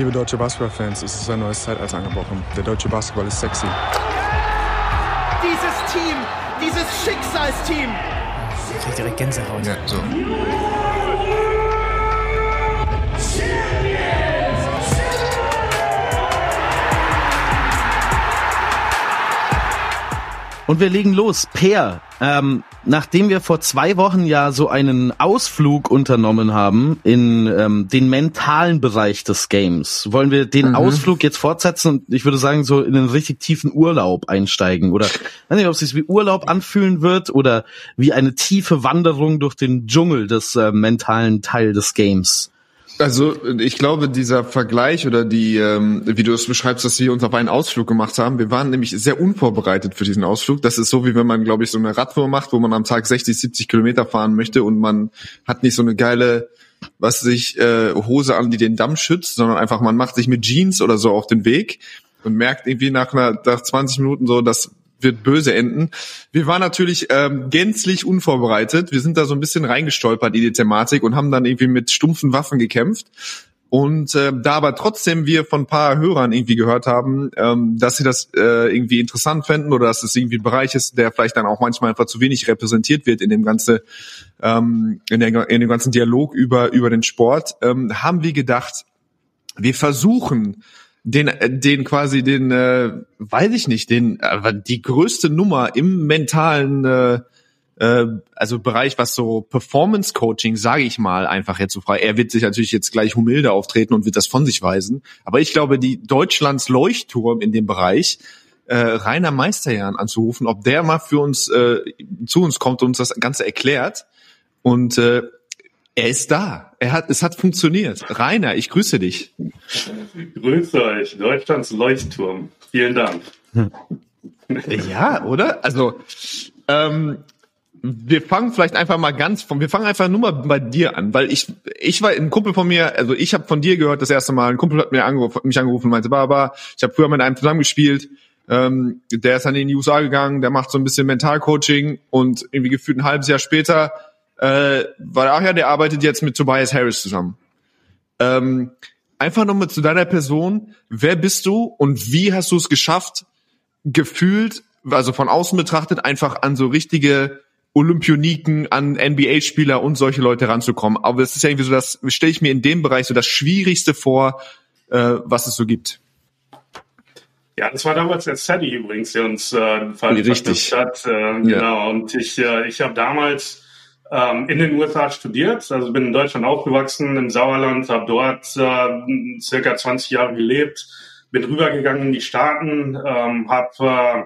Liebe deutsche Basketballfans, es ist ein neues Zeitalter angebrochen. Der deutsche Basketball ist sexy. Dieses Team, dieses Schicksalsteam. Ich krieg direkt Gänsehaut. Ja, so. Und wir legen los. Per, ähm, nachdem wir vor zwei Wochen ja so einen Ausflug unternommen haben in ähm, den mentalen Bereich des Games, wollen wir den Mhm. Ausflug jetzt fortsetzen und ich würde sagen, so in einen richtig tiefen Urlaub einsteigen. Oder ich weiß nicht, ob es sich wie Urlaub anfühlen wird oder wie eine tiefe Wanderung durch den Dschungel des äh, mentalen Teil des Games. Also ich glaube, dieser Vergleich oder die, ähm, wie du es beschreibst, dass wir uns auf einen Ausflug gemacht haben, wir waren nämlich sehr unvorbereitet für diesen Ausflug. Das ist so, wie wenn man, glaube ich, so eine Radtour macht, wo man am Tag 60, 70 Kilometer fahren möchte und man hat nicht so eine geile, was sich äh, Hose an, die den Damm schützt, sondern einfach man macht sich mit Jeans oder so auf den Weg und merkt irgendwie nach, einer, nach 20 Minuten so, das wird böse enden. Wir waren natürlich ähm, gänzlich unvorbereitet. Wir sind da so ein bisschen reingestolpert in die Thematik und haben dann irgendwie mit stumpfen Waffen gekämpft. Und äh, da aber trotzdem wir von paar Hörern irgendwie gehört haben, ähm, dass sie das äh, irgendwie interessant fänden oder dass es irgendwie ein Bereich ist, der vielleicht dann auch manchmal einfach zu wenig repräsentiert wird in dem ganze ähm, in, der, in dem ganzen Dialog über über den Sport, ähm, haben wir gedacht, wir versuchen den äh, den quasi den äh, weiß ich nicht den äh, die größte Nummer im mentalen äh, äh, also Bereich was so Performance Coaching sage ich mal einfach jetzt so frei. Er wird sich natürlich jetzt gleich humilde auftreten und wird das von sich weisen. Aber ich glaube die Deutschlands Leuchtturm in dem Bereich äh, Rainer Meisterjahn anzurufen ob der mal für uns äh, zu uns kommt und uns das Ganze erklärt. Und äh, er ist da. Er hat, es hat funktioniert. Rainer, ich grüße dich. Grüße euch, Deutschlands Leuchtturm. Vielen Dank. Ja, oder? Also, ähm, wir fangen vielleicht einfach mal ganz von, wir fangen einfach nur mal bei dir an, weil ich, ich war ein Kumpel von mir, also ich habe von dir gehört das erste Mal, ein Kumpel hat mir angerufen, mich angerufen und meinte, Baba, ich habe früher mit einem zusammengespielt, ähm, der ist dann in die USA gegangen, der macht so ein bisschen Mentalcoaching und irgendwie gefühlt ein halbes Jahr später, äh, war ach ja, der arbeitet jetzt mit Tobias Harris zusammen. Ähm, einfach nochmal zu deiner Person, wer bist du und wie hast du es geschafft, gefühlt, also von außen betrachtet, einfach an so richtige Olympioniken, an NBA-Spieler und solche Leute ranzukommen. Aber es ist ja irgendwie so, das stelle ich mir in dem Bereich so das Schwierigste vor, äh, was es so gibt. Ja, das war damals der Sadie übrigens, der uns äh, ver verknüpft hat. Äh, Genau. Und ich, äh, ich habe damals ähm, in den USA studiert, also bin in Deutschland aufgewachsen, im Sauerland, habe dort äh, circa 20 Jahre gelebt, bin rübergegangen in die Staaten, ähm, habe äh,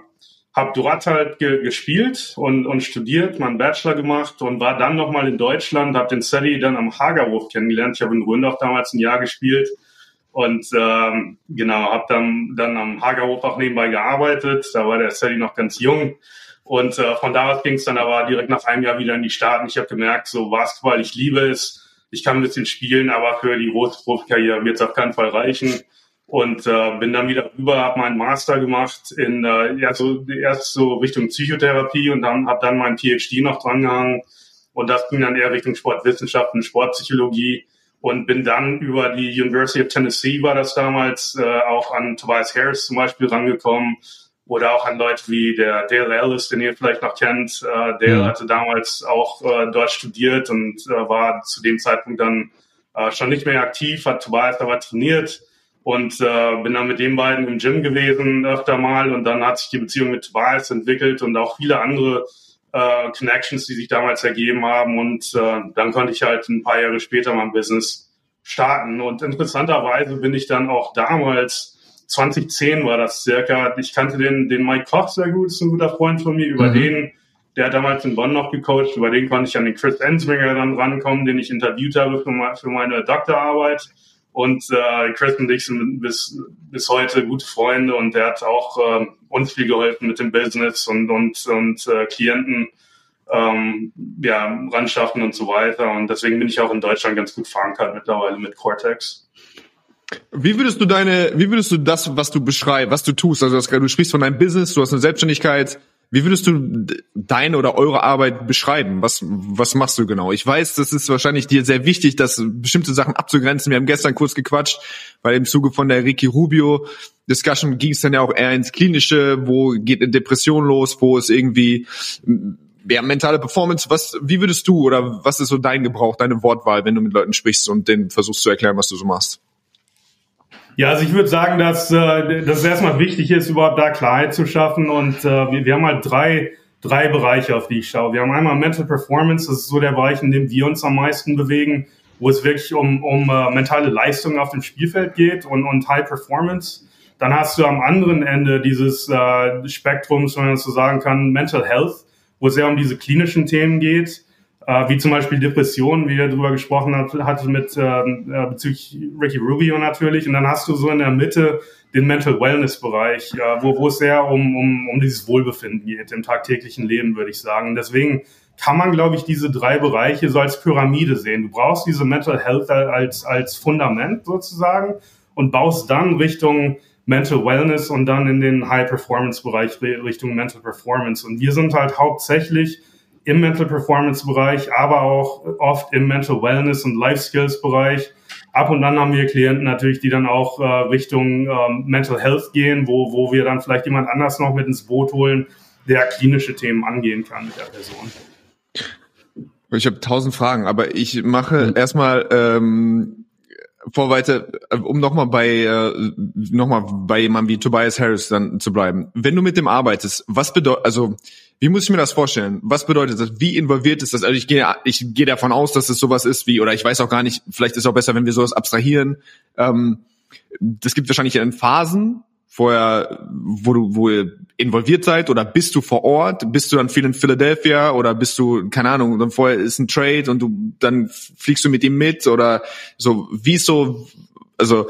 hab dort halt ge gespielt und, und studiert, meinen Bachelor gemacht und war dann nochmal in Deutschland, habe den Sadie dann am Hagerhof kennengelernt. Ich habe in Röndorf damals ein Jahr gespielt und ähm, genau, habe dann, dann am Hagerhof auch nebenbei gearbeitet. Da war der Sadie noch ganz jung. Und äh, von da aus ging es dann aber direkt nach einem Jahr wieder in die Staaten. Ich habe gemerkt, so Basketball, ich liebe es. Ich kann ein bisschen spielen, aber für die große Profikarriere wird es auf keinen Fall reichen. Und äh, bin dann wieder rüber, habe meinen Master gemacht in äh, ja, so, erst so Richtung Psychotherapie und dann habe dann meinen PhD noch drangehangen. Und das ging dann eher Richtung Sportwissenschaften, Sportpsychologie und bin dann über die University of Tennessee war das damals äh, auch an Tobias Harris zum Beispiel rangekommen oder auch an Leute wie der Dale Ellis, den ihr vielleicht noch kennt. Äh, der Mhm. hatte damals auch äh, dort studiert und äh, war zu dem Zeitpunkt dann äh, schon nicht mehr aktiv, hat Tobias aber trainiert und äh, bin dann mit den beiden im Gym gewesen öfter mal und dann hat sich die Beziehung mit Tobias entwickelt und auch viele andere äh, Connections, die sich damals ergeben haben und äh, dann konnte ich halt ein paar Jahre später mein Business starten und interessanterweise bin ich dann auch damals 2010 war das circa. Ich kannte den, den Mike Koch sehr gut, ist ein guter Freund von mir. Über Mhm. den, der hat damals in Bonn noch gecoacht, über den konnte ich an den Chris Ensminger dann rankommen, den ich interviewt habe für, für meine Doktorarbeit. Und äh, Chris und ich sind bis, bis heute gute Freunde und der hat auch äh, uns viel geholfen mit dem Business und, und, und äh, Klienten ähm, ja, Randschaften und so weiter. Und deswegen bin ich auch in Deutschland ganz gut verankert mittlerweile mit Cortex. Wie würdest du deine, wie würdest du das, was du beschreibst, was du tust, also das, du sprichst von deinem Business, du hast eine Selbstständigkeit, Wie würdest du deine oder eure Arbeit beschreiben? Was, was machst du genau? Ich weiß, das ist wahrscheinlich dir sehr wichtig, das bestimmte Sachen abzugrenzen. Wir haben gestern kurz gequatscht, weil im Zuge von der Ricky Rubio Discussion ging es dann ja auch eher ins Klinische, wo geht eine Depression los, wo ist irgendwie ja, mentale Performance. Was, wie würdest du oder was ist so dein Gebrauch, deine Wortwahl, wenn du mit Leuten sprichst und denen versuchst zu erklären, was du so machst? Ja, also ich würde sagen, dass, äh, dass es erstmal wichtig ist, überhaupt da Klarheit zu schaffen. Und äh, wir, wir haben halt drei, drei Bereiche, auf die ich schaue. Wir haben einmal Mental Performance, das ist so der Bereich, in dem wir uns am meisten bewegen, wo es wirklich um, um äh, mentale Leistung auf dem Spielfeld geht und, und High Performance. Dann hast du am anderen Ende dieses äh, Spektrums, wenn man so sagen kann, Mental Health, wo es sehr um diese klinischen Themen geht äh, wie zum Beispiel Depressionen, wie er darüber gesprochen hat, hatte mit ähm, äh, bezüglich Ricky Rubio natürlich. Und dann hast du so in der Mitte den Mental Wellness Bereich, äh, wo, wo es sehr um, um, um dieses Wohlbefinden geht im tagtäglichen Leben, würde ich sagen. Deswegen kann man, glaube ich, diese drei Bereiche so als Pyramide sehen. Du brauchst diese Mental Health als, als Fundament sozusagen und baust dann Richtung Mental Wellness und dann in den High Performance Bereich Richtung Mental Performance. Und wir sind halt hauptsächlich im Mental Performance Bereich, aber auch oft im Mental Wellness und Life Skills Bereich. Ab und dann haben wir Klienten natürlich, die dann auch äh, Richtung ähm, Mental Health gehen, wo, wo wir dann vielleicht jemand anders noch mit ins Boot holen, der klinische Themen angehen kann mit der Person. Ich habe tausend Fragen, aber ich mache mhm. erstmal ähm, vor weiter, äh, um nochmal bei äh, nochmal bei jemandem wie Tobias Harris dann zu bleiben. Wenn du mit dem arbeitest, was bedeutet, also wie muss ich mir das vorstellen? Was bedeutet das? Wie involviert ist das? Also ich gehe, ich gehe davon aus, dass es sowas ist wie, oder ich weiß auch gar nicht, vielleicht ist es auch besser, wenn wir sowas abstrahieren. Ähm, das gibt wahrscheinlich in Phasen, vorher, wo du, wo ihr involviert seid, oder bist du vor Ort? Bist du dann viel in Philadelphia oder bist du, keine Ahnung, dann vorher ist ein Trade und du, dann fliegst du mit ihm mit oder so, wie so, also,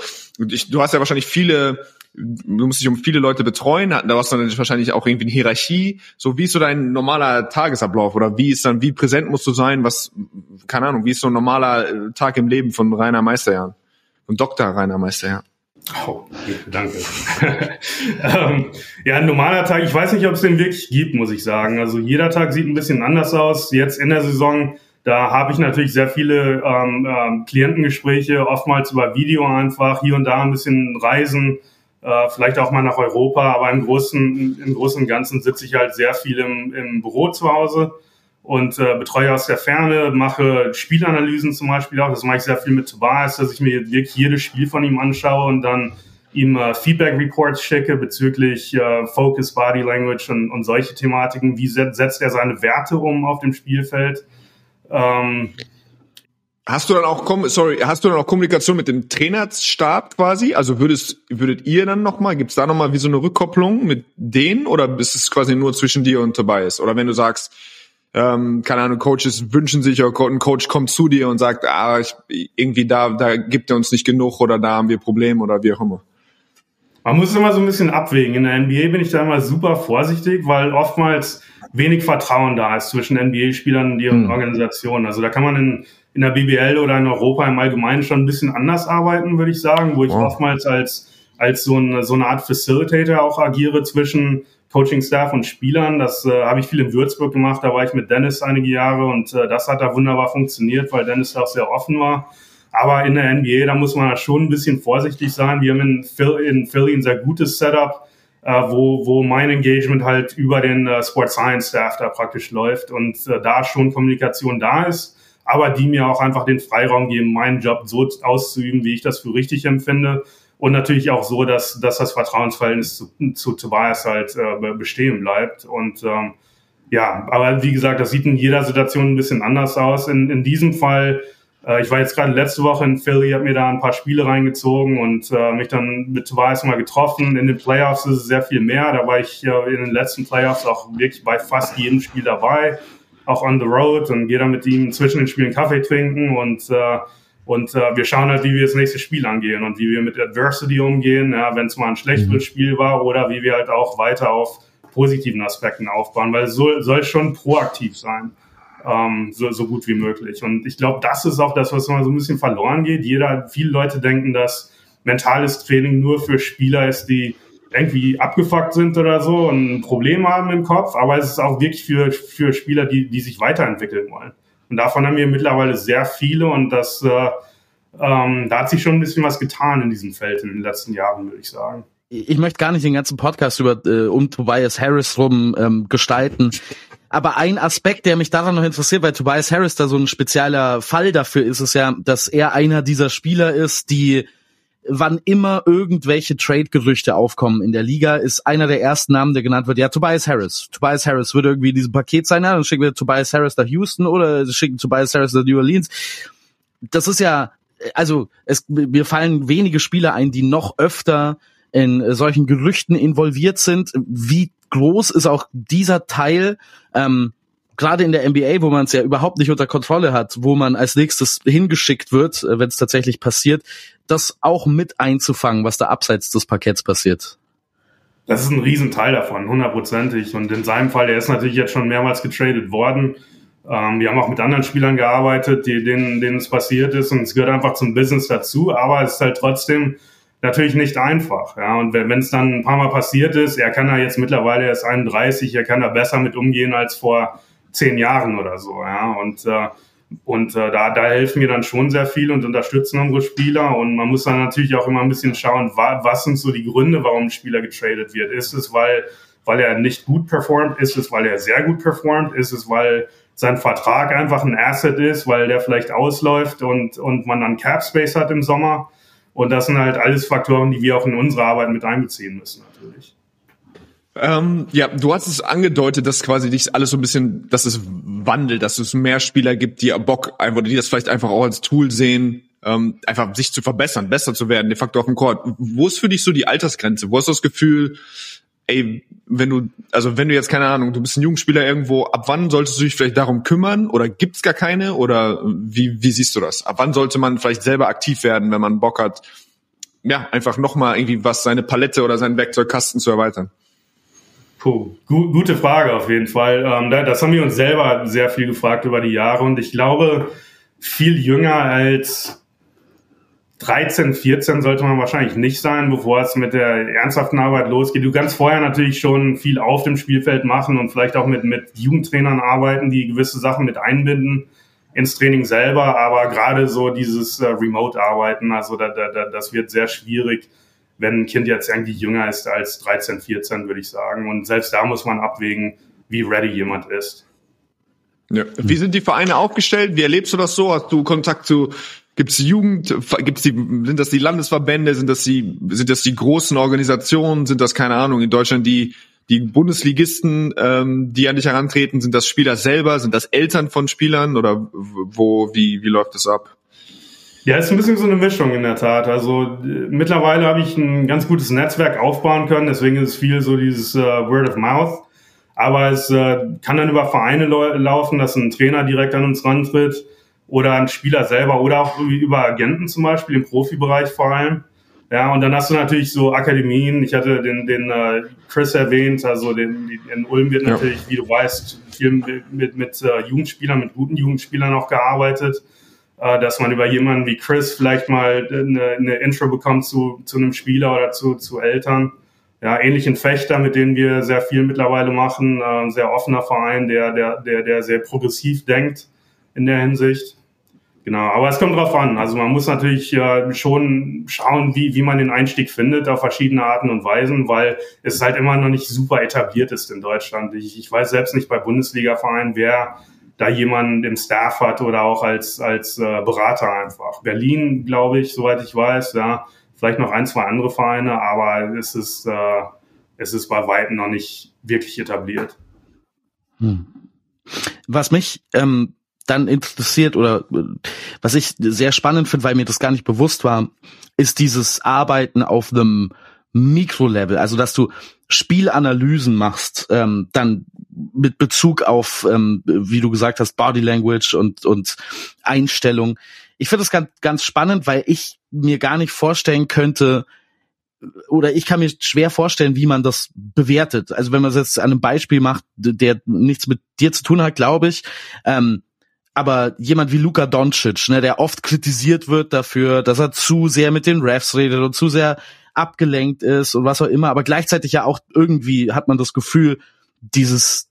ich, du hast ja wahrscheinlich viele du musst dich um viele Leute betreuen, da hast du dann wahrscheinlich auch irgendwie eine Hierarchie. So, wie ist so dein normaler Tagesablauf oder wie ist dann, wie präsent musst du sein? Was, keine Ahnung, wie ist so ein normaler äh, Tag im Leben von Rainer Meisterjahren? Von Dr. Rainer Meisterjahren? Oh, danke. ähm, ja, ein normaler Tag, ich weiß nicht, ob es den wirklich gibt, muss ich sagen. Also jeder Tag sieht ein bisschen anders aus. Jetzt in der Saison, da habe ich natürlich sehr viele ähm, ähm, Klientengespräche, oftmals über Video einfach, hier und da ein bisschen Reisen äh, vielleicht auch mal nach Europa, aber im Großen, im Großen und Ganzen sitze ich halt sehr viel im, im Büro zu Hause und äh, betreue aus der Ferne, mache Spielanalysen zum Beispiel auch. Das mache ich sehr viel mit Tobias, dass ich mir wirklich jedes Spiel von ihm anschaue und dann ihm äh, Feedback Reports schicke bezüglich äh, Focus, Body Language und, und solche Thematiken. Wie setzt er seine Werte um auf dem Spielfeld? Ähm, Hast du dann auch, sorry, hast du dann auch Kommunikation mit dem Trainerstab quasi? Also würdest, würdet ihr dann nochmal, gibt's da nochmal wie so eine Rückkopplung mit denen oder ist es quasi nur zwischen dir und Tobias? Oder wenn du sagst, ähm, keine Ahnung, Coaches wünschen sich oder ein Coach kommt zu dir und sagt, ah, ich, irgendwie da, da gibt er uns nicht genug oder da haben wir Probleme oder wie auch immer. Man muss immer so ein bisschen abwägen. In der NBA bin ich da immer super vorsichtig, weil oftmals wenig Vertrauen da ist zwischen NBA-Spielern und ihren hm. Organisationen. Also da kann man in in der BBL oder in Europa im Allgemeinen schon ein bisschen anders arbeiten, würde ich sagen, wo ich oh. oftmals als, als so, eine, so eine Art Facilitator auch agiere zwischen Coaching-Staff und Spielern. Das äh, habe ich viel in Würzburg gemacht, da war ich mit Dennis einige Jahre und äh, das hat da wunderbar funktioniert, weil Dennis auch sehr offen war. Aber in der NBA, da muss man schon ein bisschen vorsichtig sein. Wir haben in, Philly, in Philly ein sehr gutes Setup, äh, wo, wo mein Engagement halt über den äh, Sport Science Staff da praktisch läuft und äh, da schon Kommunikation da ist aber die mir auch einfach den Freiraum geben, meinen Job so auszuüben, wie ich das für richtig empfinde. Und natürlich auch so, dass, dass das Vertrauensverhältnis zu, zu Tobias halt äh, bestehen bleibt. Und ähm, ja, aber wie gesagt, das sieht in jeder Situation ein bisschen anders aus. In, in diesem Fall, äh, ich war jetzt gerade letzte Woche in Philly, habe mir da ein paar Spiele reingezogen und äh, mich dann mit Tobias mal getroffen. In den Playoffs ist es sehr viel mehr. Da war ich äh, in den letzten Playoffs auch wirklich bei fast jedem Spiel dabei auch on the road und gehe dann mit ihm zwischen den Spielen Kaffee trinken und äh, und äh, wir schauen halt, wie wir das nächste Spiel angehen und wie wir mit Adversity umgehen, ja, wenn es mal ein schlechteres mhm. Spiel war oder wie wir halt auch weiter auf positiven Aspekten aufbauen, weil es soll, soll schon proaktiv sein, ähm, so, so gut wie möglich. Und ich glaube, das ist auch das, was mal so ein bisschen verloren geht. Jeder, viele Leute denken, dass mentales Training nur für Spieler ist, die irgendwie abgefuckt sind oder so und ein Problem haben im Kopf, aber es ist auch wirklich für, für Spieler, die, die sich weiterentwickeln wollen. Und davon haben wir mittlerweile sehr viele und das, äh, ähm, da hat sich schon ein bisschen was getan in diesem Feld in den letzten Jahren, würde ich sagen. Ich möchte gar nicht den ganzen Podcast über äh, um Tobias Harris rum ähm, gestalten. Aber ein Aspekt, der mich daran noch interessiert, weil Tobias Harris da so ein spezieller Fall dafür ist, ist ja, dass er einer dieser Spieler ist, die wann immer irgendwelche Trade-Gerüchte aufkommen in der Liga, ist einer der ersten Namen, der genannt wird, ja, Tobias Harris. Tobias Harris würde irgendwie in diesem Paket sein, ja, dann schicken wir Tobias Harris nach Houston oder schicken Tobias Harris nach New Orleans. Das ist ja, also es, mir fallen wenige Spieler ein, die noch öfter in solchen Gerüchten involviert sind. Wie groß ist auch dieser Teil, ähm, gerade in der NBA, wo man es ja überhaupt nicht unter Kontrolle hat, wo man als nächstes hingeschickt wird, äh, wenn es tatsächlich passiert, das auch mit einzufangen, was da abseits des Parketts passiert. Das ist ein Riesenteil davon, hundertprozentig. Und in seinem Fall, der ist natürlich jetzt schon mehrmals getradet worden. Ähm, wir haben auch mit anderen Spielern gearbeitet, die, denen, denen es passiert ist. Und es gehört einfach zum Business dazu. Aber es ist halt trotzdem natürlich nicht einfach. Ja, und wenn es dann ein paar Mal passiert ist, er kann da jetzt mittlerweile erst 31, er kann da besser mit umgehen als vor zehn Jahren oder so. Ja, und äh, und äh, da, da helfen wir dann schon sehr viel und unterstützen unsere Spieler. Und man muss dann natürlich auch immer ein bisschen schauen, wa was sind so die Gründe, warum ein Spieler getradet wird. Ist es, weil, weil er nicht gut performt? Ist es, weil er sehr gut performt? Ist es, weil sein Vertrag einfach ein Asset ist, weil der vielleicht ausläuft und, und man dann Cap Space hat im Sommer? Und das sind halt alles Faktoren, die wir auch in unsere Arbeit mit einbeziehen müssen, natürlich. Ähm, ja, du hast es angedeutet, dass quasi dich alles so ein bisschen, dass es wandelt, dass es mehr Spieler gibt, die Bock einfach, die das vielleicht einfach auch als Tool sehen, ähm, einfach sich zu verbessern, besser zu werden, de facto auf dem Court. Wo ist für dich so die Altersgrenze? Wo hast du das Gefühl, ey, wenn du, also wenn du jetzt keine Ahnung, du bist ein Jugendspieler irgendwo, ab wann solltest du dich vielleicht darum kümmern oder gibt's gar keine oder wie, wie siehst du das? Ab wann sollte man vielleicht selber aktiv werden, wenn man Bock hat, ja, einfach nochmal irgendwie was, seine Palette oder seinen Werkzeugkasten zu erweitern? Puh, gu gute Frage auf jeden Fall. Ähm, das haben wir uns selber sehr viel gefragt über die Jahre und ich glaube, viel jünger als 13, 14 sollte man wahrscheinlich nicht sein, bevor es mit der ernsthaften Arbeit losgeht. Du kannst vorher natürlich schon viel auf dem Spielfeld machen und vielleicht auch mit, mit Jugendtrainern arbeiten, die gewisse Sachen mit einbinden ins Training selber, aber gerade so dieses äh, Remote-Arbeiten, also da, da, das wird sehr schwierig wenn ein Kind jetzt irgendwie jünger ist als 13, 14, würde ich sagen. Und selbst da muss man abwägen, wie ready jemand ist. Ja. Wie sind die Vereine aufgestellt? Wie erlebst du das so? Hast du Kontakt zu Gibt's Jugend? Gibt's die? Sind das die Landesverbände? Sind das die? Sind das die großen Organisationen? Sind das keine Ahnung in Deutschland die die Bundesligisten, ähm, die an dich herantreten? Sind das Spieler selber? Sind das Eltern von Spielern oder wo? Wie wie läuft das ab? Ja, ist ein bisschen so eine Mischung in der Tat. Also äh, mittlerweile habe ich ein ganz gutes Netzwerk aufbauen können, deswegen ist es viel so dieses äh, Word of Mouth. Aber es äh, kann dann über Vereine laufen, dass ein Trainer direkt an uns rantritt oder ein Spieler selber oder auch über Agenten zum Beispiel im Profibereich vor allem. Ja, und dann hast du natürlich so Akademien. Ich hatte den, den äh, Chris erwähnt, also den, in Ulm wird natürlich, ja. wie du weißt, viel mit, mit, mit äh, Jugendspielern, mit guten Jugendspielern auch gearbeitet äh, dass man über jemanden wie Chris vielleicht mal eine, eine Intro bekommt zu, zu einem Spieler oder zu, zu Eltern. Ja, ähnlich in Fechter, mit denen wir sehr viel mittlerweile machen, äh, ein sehr offener Verein, der, der, der, der sehr progressiv denkt in der Hinsicht. Genau, aber es kommt drauf an. Also man muss natürlich äh, schon schauen, wie, wie man den Einstieg findet auf verschiedene Arten und Weisen, weil es halt immer noch nicht super etabliert ist in Deutschland. Ich, ich weiß selbst nicht bei Bundesliga-Vereinen, wer da jemanden im Staff hat oder auch als, als äh, Berater einfach. Berlin, glaube ich, soweit ich weiß, ja, vielleicht noch ein, zwei andere Vereine, aber es ist, äh, es ist bei Weitem noch nicht wirklich etabliert. Hm. Was mich ähm, dann interessiert oder was ich sehr spannend finde, weil mir das gar nicht bewusst war, ist dieses Arbeiten auf einem Mikrolevel, also dass du Spielanalysen machst, ähm, dann mit Bezug auf, ähm, wie du gesagt hast, Body Language und, und Einstellung. Ich finde das ganz, ganz spannend, weil ich mir gar nicht vorstellen könnte, oder ich kann mir schwer vorstellen, wie man das bewertet. Also wenn man es jetzt an einem Beispiel macht, der nichts mit dir zu tun hat, glaube ich, ähm, aber jemand wie Luka Doncic, ne, der oft kritisiert wird dafür, dass er zu sehr mit den Refs redet und zu sehr abgelenkt ist und was auch immer, aber gleichzeitig ja auch irgendwie hat man das Gefühl, dieses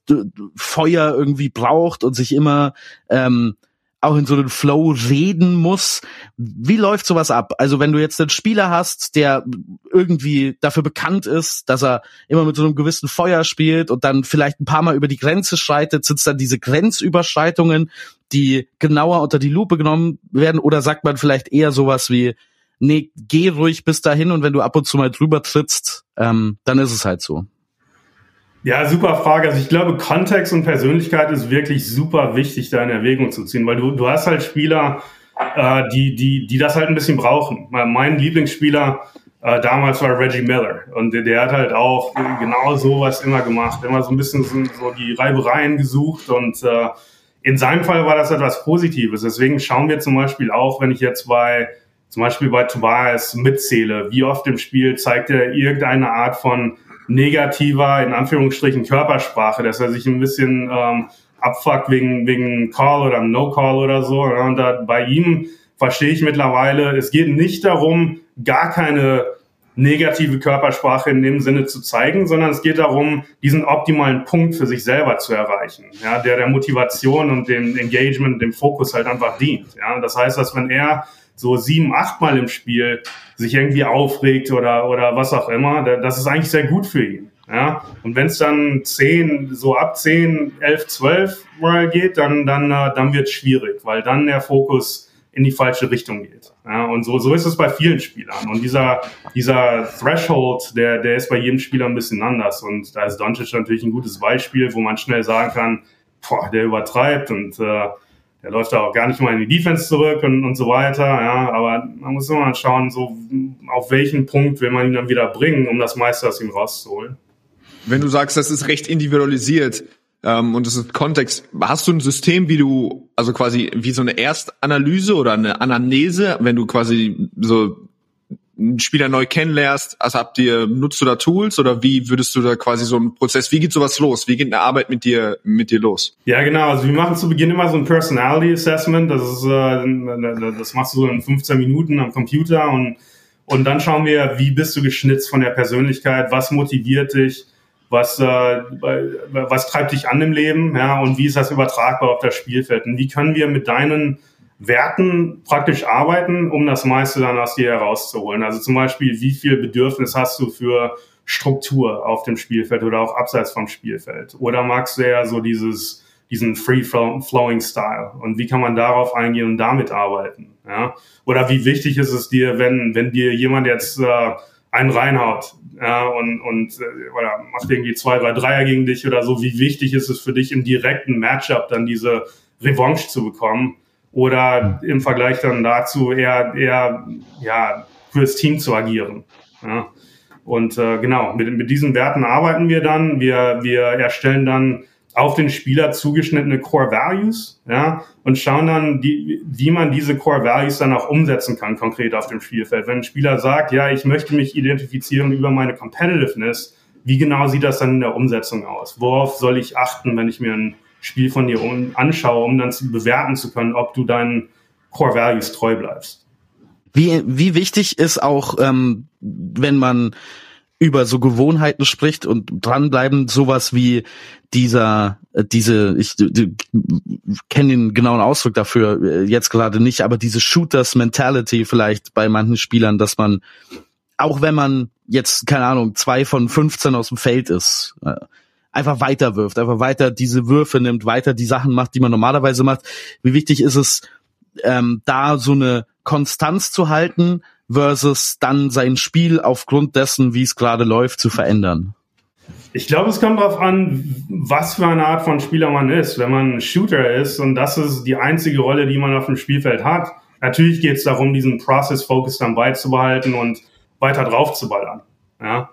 Feuer irgendwie braucht und sich immer ähm, auch in so einen Flow reden muss. Wie läuft sowas ab? Also wenn du jetzt einen Spieler hast, der irgendwie dafür bekannt ist, dass er immer mit so einem gewissen Feuer spielt und dann vielleicht ein paar Mal über die Grenze schreitet, sind es dann diese Grenzüberschreitungen, die genauer unter die Lupe genommen werden? Oder sagt man vielleicht eher sowas wie, nee, geh ruhig bis dahin und wenn du ab und zu mal drüber trittst, ähm, dann ist es halt so. Ja, super Frage. Also ich glaube, Kontext und Persönlichkeit ist wirklich super wichtig, da in Erwägung zu ziehen, weil du, du hast halt Spieler, äh, die, die, die das halt ein bisschen brauchen. Mein Lieblingsspieler äh, damals war Reggie Miller und der, der hat halt auch genau sowas immer gemacht, immer so ein bisschen so, so die Reibereien gesucht und äh, in seinem Fall war das etwas Positives. Deswegen schauen wir zum Beispiel auch, wenn ich jetzt bei zum Beispiel bei Tobias mitzähle, wie oft im Spiel zeigt er irgendeine Art von negativer, in Anführungsstrichen, Körpersprache, dass er sich ein bisschen ähm, abfuckt wegen, wegen Call oder No-Call oder so. Und da, bei ihm verstehe ich mittlerweile, es geht nicht darum, gar keine negative Körpersprache in dem Sinne zu zeigen, sondern es geht darum, diesen optimalen Punkt für sich selber zu erreichen, ja, der der Motivation und dem Engagement, dem Fokus halt einfach dient. Ja, das heißt, dass wenn er so sieben, acht Mal im Spiel sich irgendwie aufregt oder, oder was auch immer, das ist eigentlich sehr gut für ihn. Ja, und wenn es dann zehn, so ab zehn, elf, zwölf Mal geht, dann, dann, äh, dann wird es schwierig, weil dann der Fokus in die falsche Richtung geht. Ja, und so, so ist es bei vielen Spielern. Und dieser, dieser Threshold, der, der ist bei jedem Spieler ein bisschen anders. Und da ist Doncic natürlich ein gutes Beispiel, wo man schnell sagen kann, boah, der übertreibt und äh, der läuft da auch gar nicht mal in die Defense zurück und, und so weiter. Ja, aber man muss immer schauen, so auf welchen Punkt will man ihn dann wieder bringen, um das meiste aus ihm rauszuholen. Wenn du sagst, das ist recht individualisiert ähm, und das ist Kontext, hast du ein System, wie du, also quasi wie so eine Erstanalyse oder eine Anamnese, wenn du quasi so einen Spieler neu kennenlernst, also habt ihr, nutzt du da Tools oder wie würdest du da quasi so einen Prozess, wie geht sowas los? Wie geht eine Arbeit mit dir, mit dir los? Ja, genau. Also wir machen zu Beginn immer so ein Personality Assessment. Das ist, äh, das machst du so in 15 Minuten am Computer und, und dann schauen wir, wie bist du geschnitzt von der Persönlichkeit? Was motiviert dich? Was, äh, was treibt dich an im Leben? Ja, und wie ist das übertragbar auf das Spielfeld? Und wie können wir mit deinen Werten praktisch arbeiten, um das meiste dann aus dir herauszuholen. Also zum Beispiel, wie viel Bedürfnis hast du für Struktur auf dem Spielfeld oder auch abseits vom Spielfeld? Oder magst du eher so dieses, diesen free-flowing Style? Und wie kann man darauf eingehen und damit arbeiten? Ja? Oder wie wichtig ist es dir, wenn, wenn dir jemand jetzt äh, einen reinhaut ja, und, und äh, oder macht irgendwie zwei, drei Dreier gegen dich oder so, wie wichtig ist es für dich im direkten Matchup dann diese Revanche zu bekommen? Oder im Vergleich dann dazu eher, eher ja, fürs Team zu agieren. Ja. Und äh, genau, mit, mit diesen Werten arbeiten wir dann. Wir, wir erstellen dann auf den Spieler zugeschnittene Core Values, ja, und schauen dann, die, wie man diese Core Values dann auch umsetzen kann, konkret auf dem Spielfeld. Wenn ein Spieler sagt, ja, ich möchte mich identifizieren über meine Competitiveness, wie genau sieht das dann in der Umsetzung aus? Worauf soll ich achten, wenn ich mir ein Spiel von dir anschaue, um dann zu bewerten zu können, ob du deinen Core Values treu bleibst. Wie, wie wichtig ist auch, ähm, wenn man über so Gewohnheiten spricht und dranbleiben, sowas wie dieser, äh, diese, ich kenne den genauen Ausdruck dafür äh, jetzt gerade nicht, aber diese Shooters-Mentality vielleicht bei manchen Spielern, dass man, auch wenn man jetzt, keine Ahnung, zwei von 15 aus dem Feld ist, äh, einfach weiter wirft, einfach weiter diese Würfe nimmt, weiter die Sachen macht, die man normalerweise macht. Wie wichtig ist es, ähm, da so eine Konstanz zu halten versus dann sein Spiel aufgrund dessen, wie es gerade läuft, zu verändern? Ich glaube, es kommt darauf an, was für eine Art von Spieler man ist. Wenn man ein Shooter ist und das ist die einzige Rolle, die man auf dem Spielfeld hat, natürlich geht es darum, diesen Process-Focus dann beizubehalten und weiter drauf zu ballern. Ja?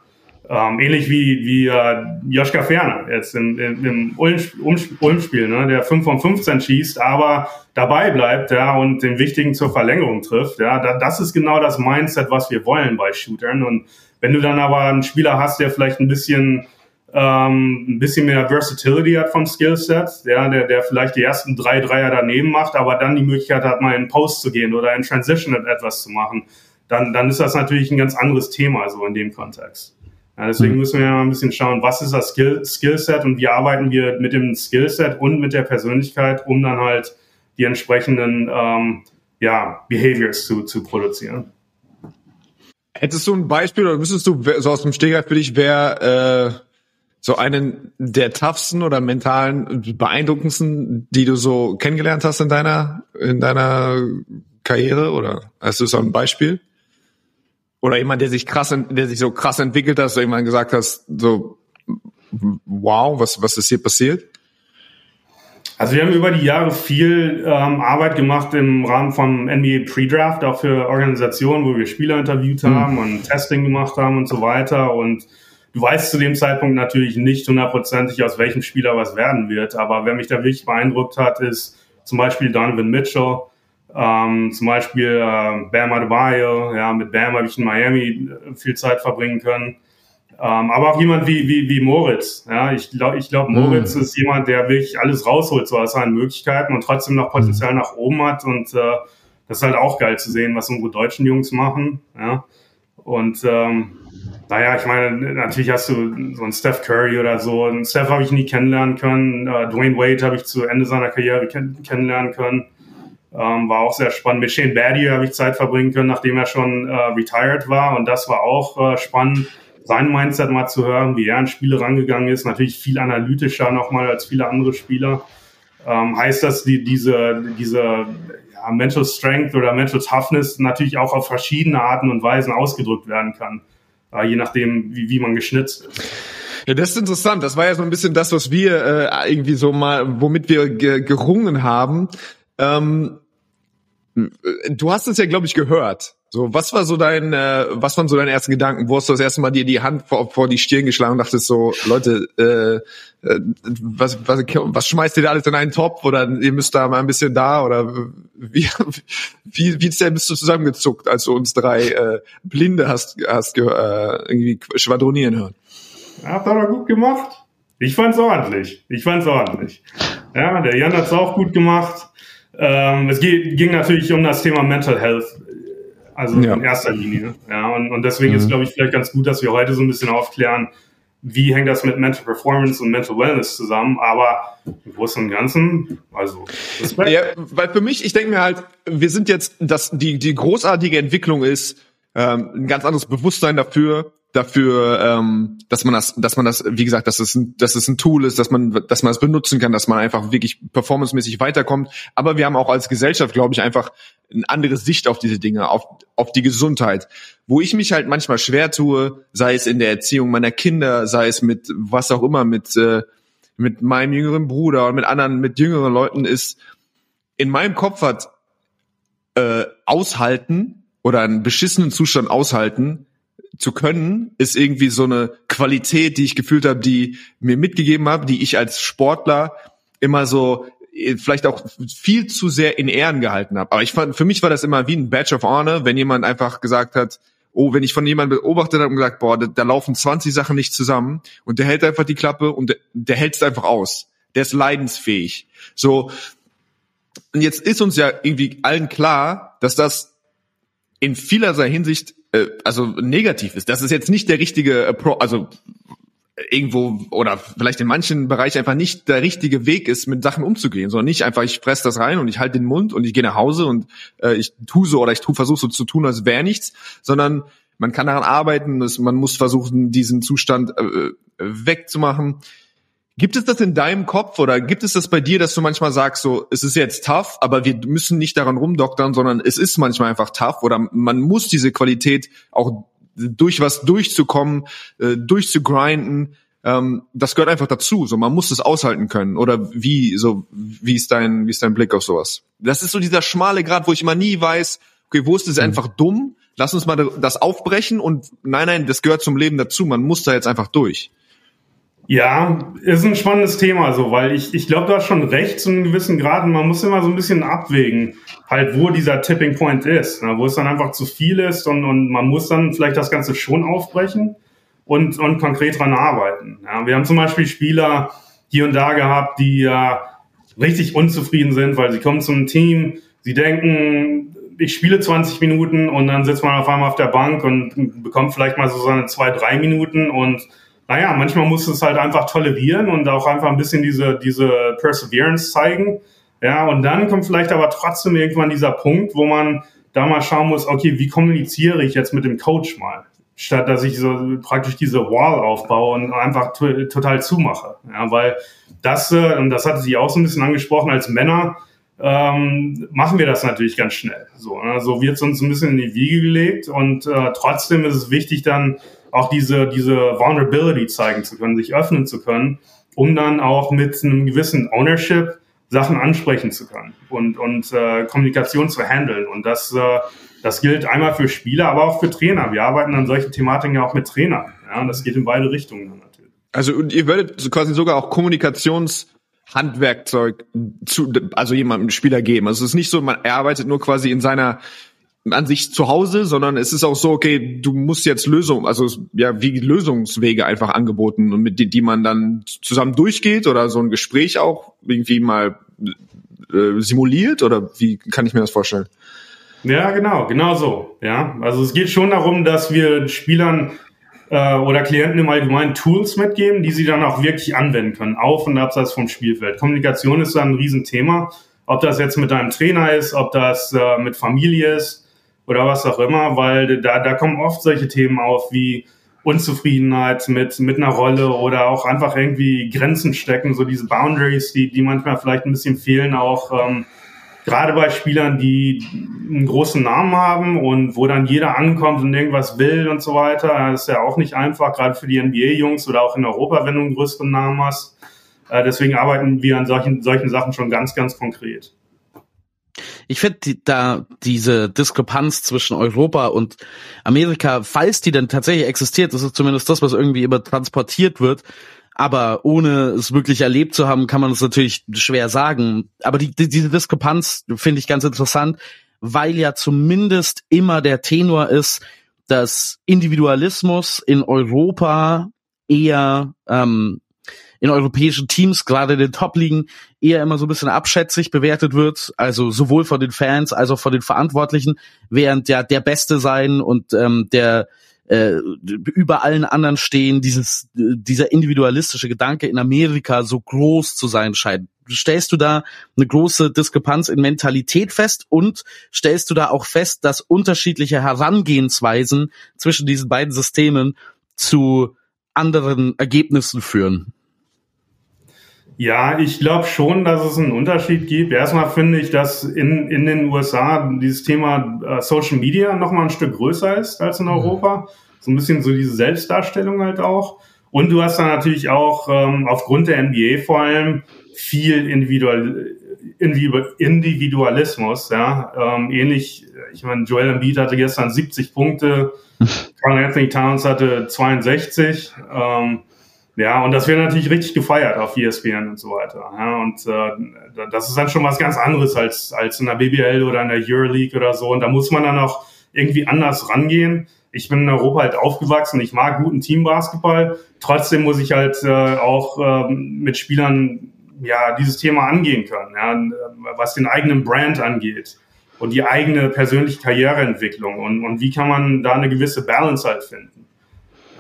Ähm, ähnlich wie, wie äh, Joschka Ferner jetzt im, im, im Ulm-Spiel, ne, der 5 von 15 schießt, aber dabei bleibt ja, und den Wichtigen zur Verlängerung trifft. Ja, da, das ist genau das Mindset, was wir wollen bei Shootern. Und wenn du dann aber einen Spieler hast, der vielleicht ein bisschen ähm, ein bisschen mehr Versatility hat vom Skillset, ja, der, der vielleicht die ersten drei Dreier daneben macht, aber dann die Möglichkeit hat, mal in Post zu gehen oder in Transition etwas zu machen dann, dann ist das natürlich ein ganz anderes Thema, so in dem Kontext. Ja, deswegen mhm. müssen wir ja mal ein bisschen schauen, was ist das Skill, Skillset und wie arbeiten wir mit dem Skillset und mit der Persönlichkeit, um dann halt die entsprechenden ähm, ja, Behaviors zu, zu produzieren. Hättest du ein Beispiel oder müsstest du so aus dem Stegreif für dich, wer äh, so einen der toughsten oder mentalen beeindruckendsten, die du so kennengelernt hast in deiner in deiner Karriere oder hast du so ein Beispiel? Oder jemand, der sich krass, der sich so krass entwickelt hat, dass du irgendwann gesagt hast, so wow, was was ist hier passiert? Also wir haben über die Jahre viel ähm, Arbeit gemacht im Rahmen vom NBA Pre-Draft, auch für Organisationen, wo wir Spieler interviewt mhm. haben mhm. und Testing gemacht haben und so weiter. Und du weißt zu dem Zeitpunkt natürlich nicht hundertprozentig, aus welchem Spieler was werden wird. Aber wer mich da wirklich beeindruckt hat, ist zum Beispiel Donovan Mitchell, ähm, zum Beispiel äh, Bam Adebayo. Ja, mit Bam habe ich in Miami äh, viel Zeit verbringen können. Ähm, aber auch jemand wie, wie, wie Moritz. Ja, ich glaube, ich glaub, Moritz mhm. ist jemand, der wirklich alles rausholt, so aus seinen Möglichkeiten und trotzdem noch Potenzial mhm. nach oben hat. Und äh, das ist halt auch geil zu sehen, was unsere deutschen Jungs machen. Ja. Und ähm, naja, ich meine, natürlich hast du so einen Steph Curry oder so. Einen Steph habe ich nie kennenlernen können. Äh, Dwayne Wade habe ich zu Ende seiner Karriere kenn kennenlernen können. Ähm, war auch sehr spannend. Mit Shane Battier habe ich Zeit verbringen können, nachdem er schon äh, retired war. Und das war auch äh, spannend sein Mindset mal zu hören, wie er an Spiele rangegangen ist. Natürlich viel analytischer nochmal als viele andere Spieler. Ähm, heißt das, die, diese, diese ja, Mental Strength oder Mental Toughness natürlich auch auf verschiedene Arten und Weisen ausgedrückt werden kann, äh, je nachdem, wie, wie man geschnitzt ist. Ja, das ist interessant. Das war ja so ein bisschen das, was wir äh, irgendwie so mal, womit wir ge gerungen haben. Ähm, du hast es ja, glaube ich, gehört. So, was war so dein, äh, was waren so deine ersten Gedanken? Wo hast du das erste Mal dir die Hand vor, vor die Stirn geschlagen und dachtest so, Leute, äh, äh, was, was, was schmeißt ihr da alles in einen Topf oder ihr müsst da mal ein bisschen da oder wie, wie, wie sehr bist du zusammengezuckt, als du uns drei äh, Blinde hast, hast äh, irgendwie schwadronieren hören? Ja, hat er gut gemacht. Ich fand's ordentlich. Ich fand's ordentlich. Ja, der Jan hat's auch gut gemacht. Ähm, es ging natürlich um das Thema Mental Health also ja. in erster Linie. Ja, und, und deswegen mhm. ist, glaube ich, vielleicht ganz gut, dass wir heute so ein bisschen aufklären, wie hängt das mit Mental Performance und Mental Wellness zusammen, aber im Großen und Ganzen, also Respekt. Ja, weil für mich, ich denke mir halt, wir sind jetzt, dass die, die großartige Entwicklung ist, ähm, ein ganz anderes Bewusstsein dafür, dafür, ähm, dass man das, dass man das, wie gesagt, dass es ein, dass es ein Tool ist, dass man, dass man es benutzen kann, dass man einfach wirklich performancemäßig weiterkommt. Aber wir haben auch als Gesellschaft, glaube ich, einfach eine andere Sicht auf diese Dinge, auf, auf die Gesundheit. Wo ich mich halt manchmal schwer tue, sei es in der Erziehung meiner Kinder, sei es mit was auch immer, mit, äh, mit meinem jüngeren Bruder und mit anderen, mit jüngeren Leuten, ist in meinem Kopf hat äh, aushalten oder einen beschissenen Zustand aushalten, zu können, ist irgendwie so eine Qualität, die ich gefühlt habe, die mir mitgegeben habe, die ich als Sportler immer so äh, vielleicht auch viel zu sehr in Ehren gehalten habe. Aber ich fand, für mich war das immer wie ein Badge of Honor, wenn jemand einfach gesagt hat, oh, wenn ich von jemandem beobachtet habe und gesagt, boah, da, da, laufen 20 Sachen nicht zusammen und der hält einfach die Klappe und der, der hält es einfach aus. Der ist leidensfähig. So. Und jetzt ist uns ja irgendwie allen klar, dass das in vielerlei Hinsicht äh, also negativ ist. Das ist jetzt nicht der richtige Appro also irgendwo oder vielleicht in manchen Bereichen einfach nicht der richtige Weg ist, mit Sachen umzugehen, sondern nicht einfach, ich fress das rein und ich halte den Mund und ich gehe nach Hause und äh, ich tu so oder ich tu, versuche so zu tun, als wäre nichts, sondern man kann daran arbeiten, man muss versuchen, diesen Zustand äh, wegzumachen. Gibt es das in deinem Kopf oder gibt es das bei dir, dass du manchmal sagst, so, es ist jetzt tough, aber wir müssen nicht daran rumdoktern, sondern es ist manchmal einfach tough oder man muss diese Qualität auch durch was durchzukommen, äh, durchzugrinden, ähm, das gehört einfach dazu. So, man muss es aushalten können. Oder wie, so, wie ist dein, wie ist dein Blick auf sowas? Das ist so dieser schmale Grad, wo ich immer nie weiß, okay, wo ist es mhm. einfach dumm? Lass uns mal das aufbrechen und nein, nein, das gehört zum Leben dazu. Man muss da jetzt einfach durch. Ja, ist ein spannendes Thema, so, weil ich, ich glaube, du hast schon recht zu einem gewissen Grad und man muss immer so ein bisschen abwägen, halt, wo dieser Tipping Point ist, ne, wo es dann einfach zu viel ist und, und man muss dann vielleicht das Ganze schon aufbrechen und, und konkret dran arbeiten. Ja, wir haben zum Beispiel Spieler hier und da gehabt, die ja richtig unzufrieden sind, weil sie kommen zum Team, sie denken, ich spiele 20 Minuten und dann sitzt man auf einmal auf der Bank und bekommt vielleicht mal so seine zwei, drei Minuten und naja, manchmal muss es halt einfach tolerieren und auch einfach ein bisschen diese, diese Perseverance zeigen. Ja, und dann kommt vielleicht aber trotzdem irgendwann dieser Punkt, wo man da mal schauen muss, okay, wie kommuniziere ich jetzt mit dem Coach mal? Statt dass ich so praktisch diese Wall aufbaue und einfach total zumache. Ja, weil das, äh, und das hatte sie auch so ein bisschen angesprochen, als Männer ähm, machen wir das natürlich ganz schnell. So, ne? so wird es uns ein bisschen in die Wiege gelegt und äh, trotzdem ist es wichtig, dann auch diese, diese Vulnerability zeigen zu können, sich öffnen zu können, um dann auch mit einem gewissen Ownership Sachen ansprechen zu können und, und äh, Kommunikation zu handeln. Und das, äh, das gilt einmal für Spieler, aber auch für Trainer. Wir arbeiten an solchen Thematiken ja auch mit Trainern. Ja, und das geht in beide Richtungen dann natürlich. Also ihr würdet quasi sogar auch Kommunikationshandwerkzeug zu, also jemandem Spieler geben. Also es ist nicht so, man arbeitet nur quasi in seiner an sich zu Hause, sondern es ist auch so, okay, du musst jetzt Lösungen, also ja, wie Lösungswege einfach angeboten und mit die, die man dann zusammen durchgeht oder so ein Gespräch auch irgendwie mal äh, simuliert oder wie kann ich mir das vorstellen? Ja, genau, genau so. Ja, also es geht schon darum, dass wir Spielern äh, oder Klienten im Allgemeinen Tools mitgeben, die sie dann auch wirklich anwenden können, auf und abseits vom Spielfeld. Kommunikation ist da ein Riesenthema. Ob das jetzt mit deinem Trainer ist, ob das äh, mit Familie ist, oder was auch immer, weil da, da kommen oft solche Themen auf wie Unzufriedenheit mit, mit einer Rolle oder auch einfach irgendwie Grenzen stecken, so diese Boundaries, die, die manchmal vielleicht ein bisschen fehlen, auch ähm, gerade bei Spielern, die einen großen Namen haben und wo dann jeder ankommt und irgendwas will und so weiter. Das ist ja auch nicht einfach, gerade für die NBA-Jungs oder auch in Europa, wenn du einen größeren Namen hast. Äh, deswegen arbeiten wir an solchen, solchen Sachen schon ganz, ganz konkret. Ich finde die, da diese Diskrepanz zwischen Europa und Amerika, falls die denn tatsächlich existiert, ist zumindest das, was irgendwie immer transportiert wird. Aber ohne es wirklich erlebt zu haben, kann man es natürlich schwer sagen. Aber die, die, diese Diskrepanz finde ich ganz interessant, weil ja zumindest immer der Tenor ist, dass Individualismus in Europa eher ähm, in europäischen Teams, gerade in den Top-Ligen, eher immer so ein bisschen abschätzig bewertet wird, also sowohl von den Fans als auch von den Verantwortlichen, während ja der Beste sein und ähm, der äh, über allen anderen stehen, dieses, dieser individualistische Gedanke in Amerika so groß zu sein scheint. Stellst du da eine große Diskrepanz in Mentalität fest und stellst du da auch fest, dass unterschiedliche Herangehensweisen zwischen diesen beiden Systemen zu anderen Ergebnissen führen? Ja, ich glaube schon, dass es einen Unterschied gibt. Erstmal finde ich, dass in, in den USA dieses Thema äh, Social Media noch mal ein Stück größer ist als in mhm. Europa. So ein bisschen so diese Selbstdarstellung halt auch. Und du hast da natürlich auch ähm, aufgrund der NBA vor allem viel Individual, Individualismus, ja. Ähm, ähnlich, ich meine, Joel Embiid hatte gestern 70 Punkte, Carl Anthony Towns hatte 62. Ähm, ja, und das wird natürlich richtig gefeiert auf ESPN und so weiter. Ja, und äh, das ist dann schon was ganz anderes als, als in der BBL oder in der Euroleague oder so. Und da muss man dann auch irgendwie anders rangehen. Ich bin in Europa halt aufgewachsen, ich mag guten Teambasketball. Trotzdem muss ich halt äh, auch äh, mit Spielern ja dieses Thema angehen können, ja, was den eigenen Brand angeht und die eigene persönliche Karriereentwicklung und, und wie kann man da eine gewisse Balance halt finden.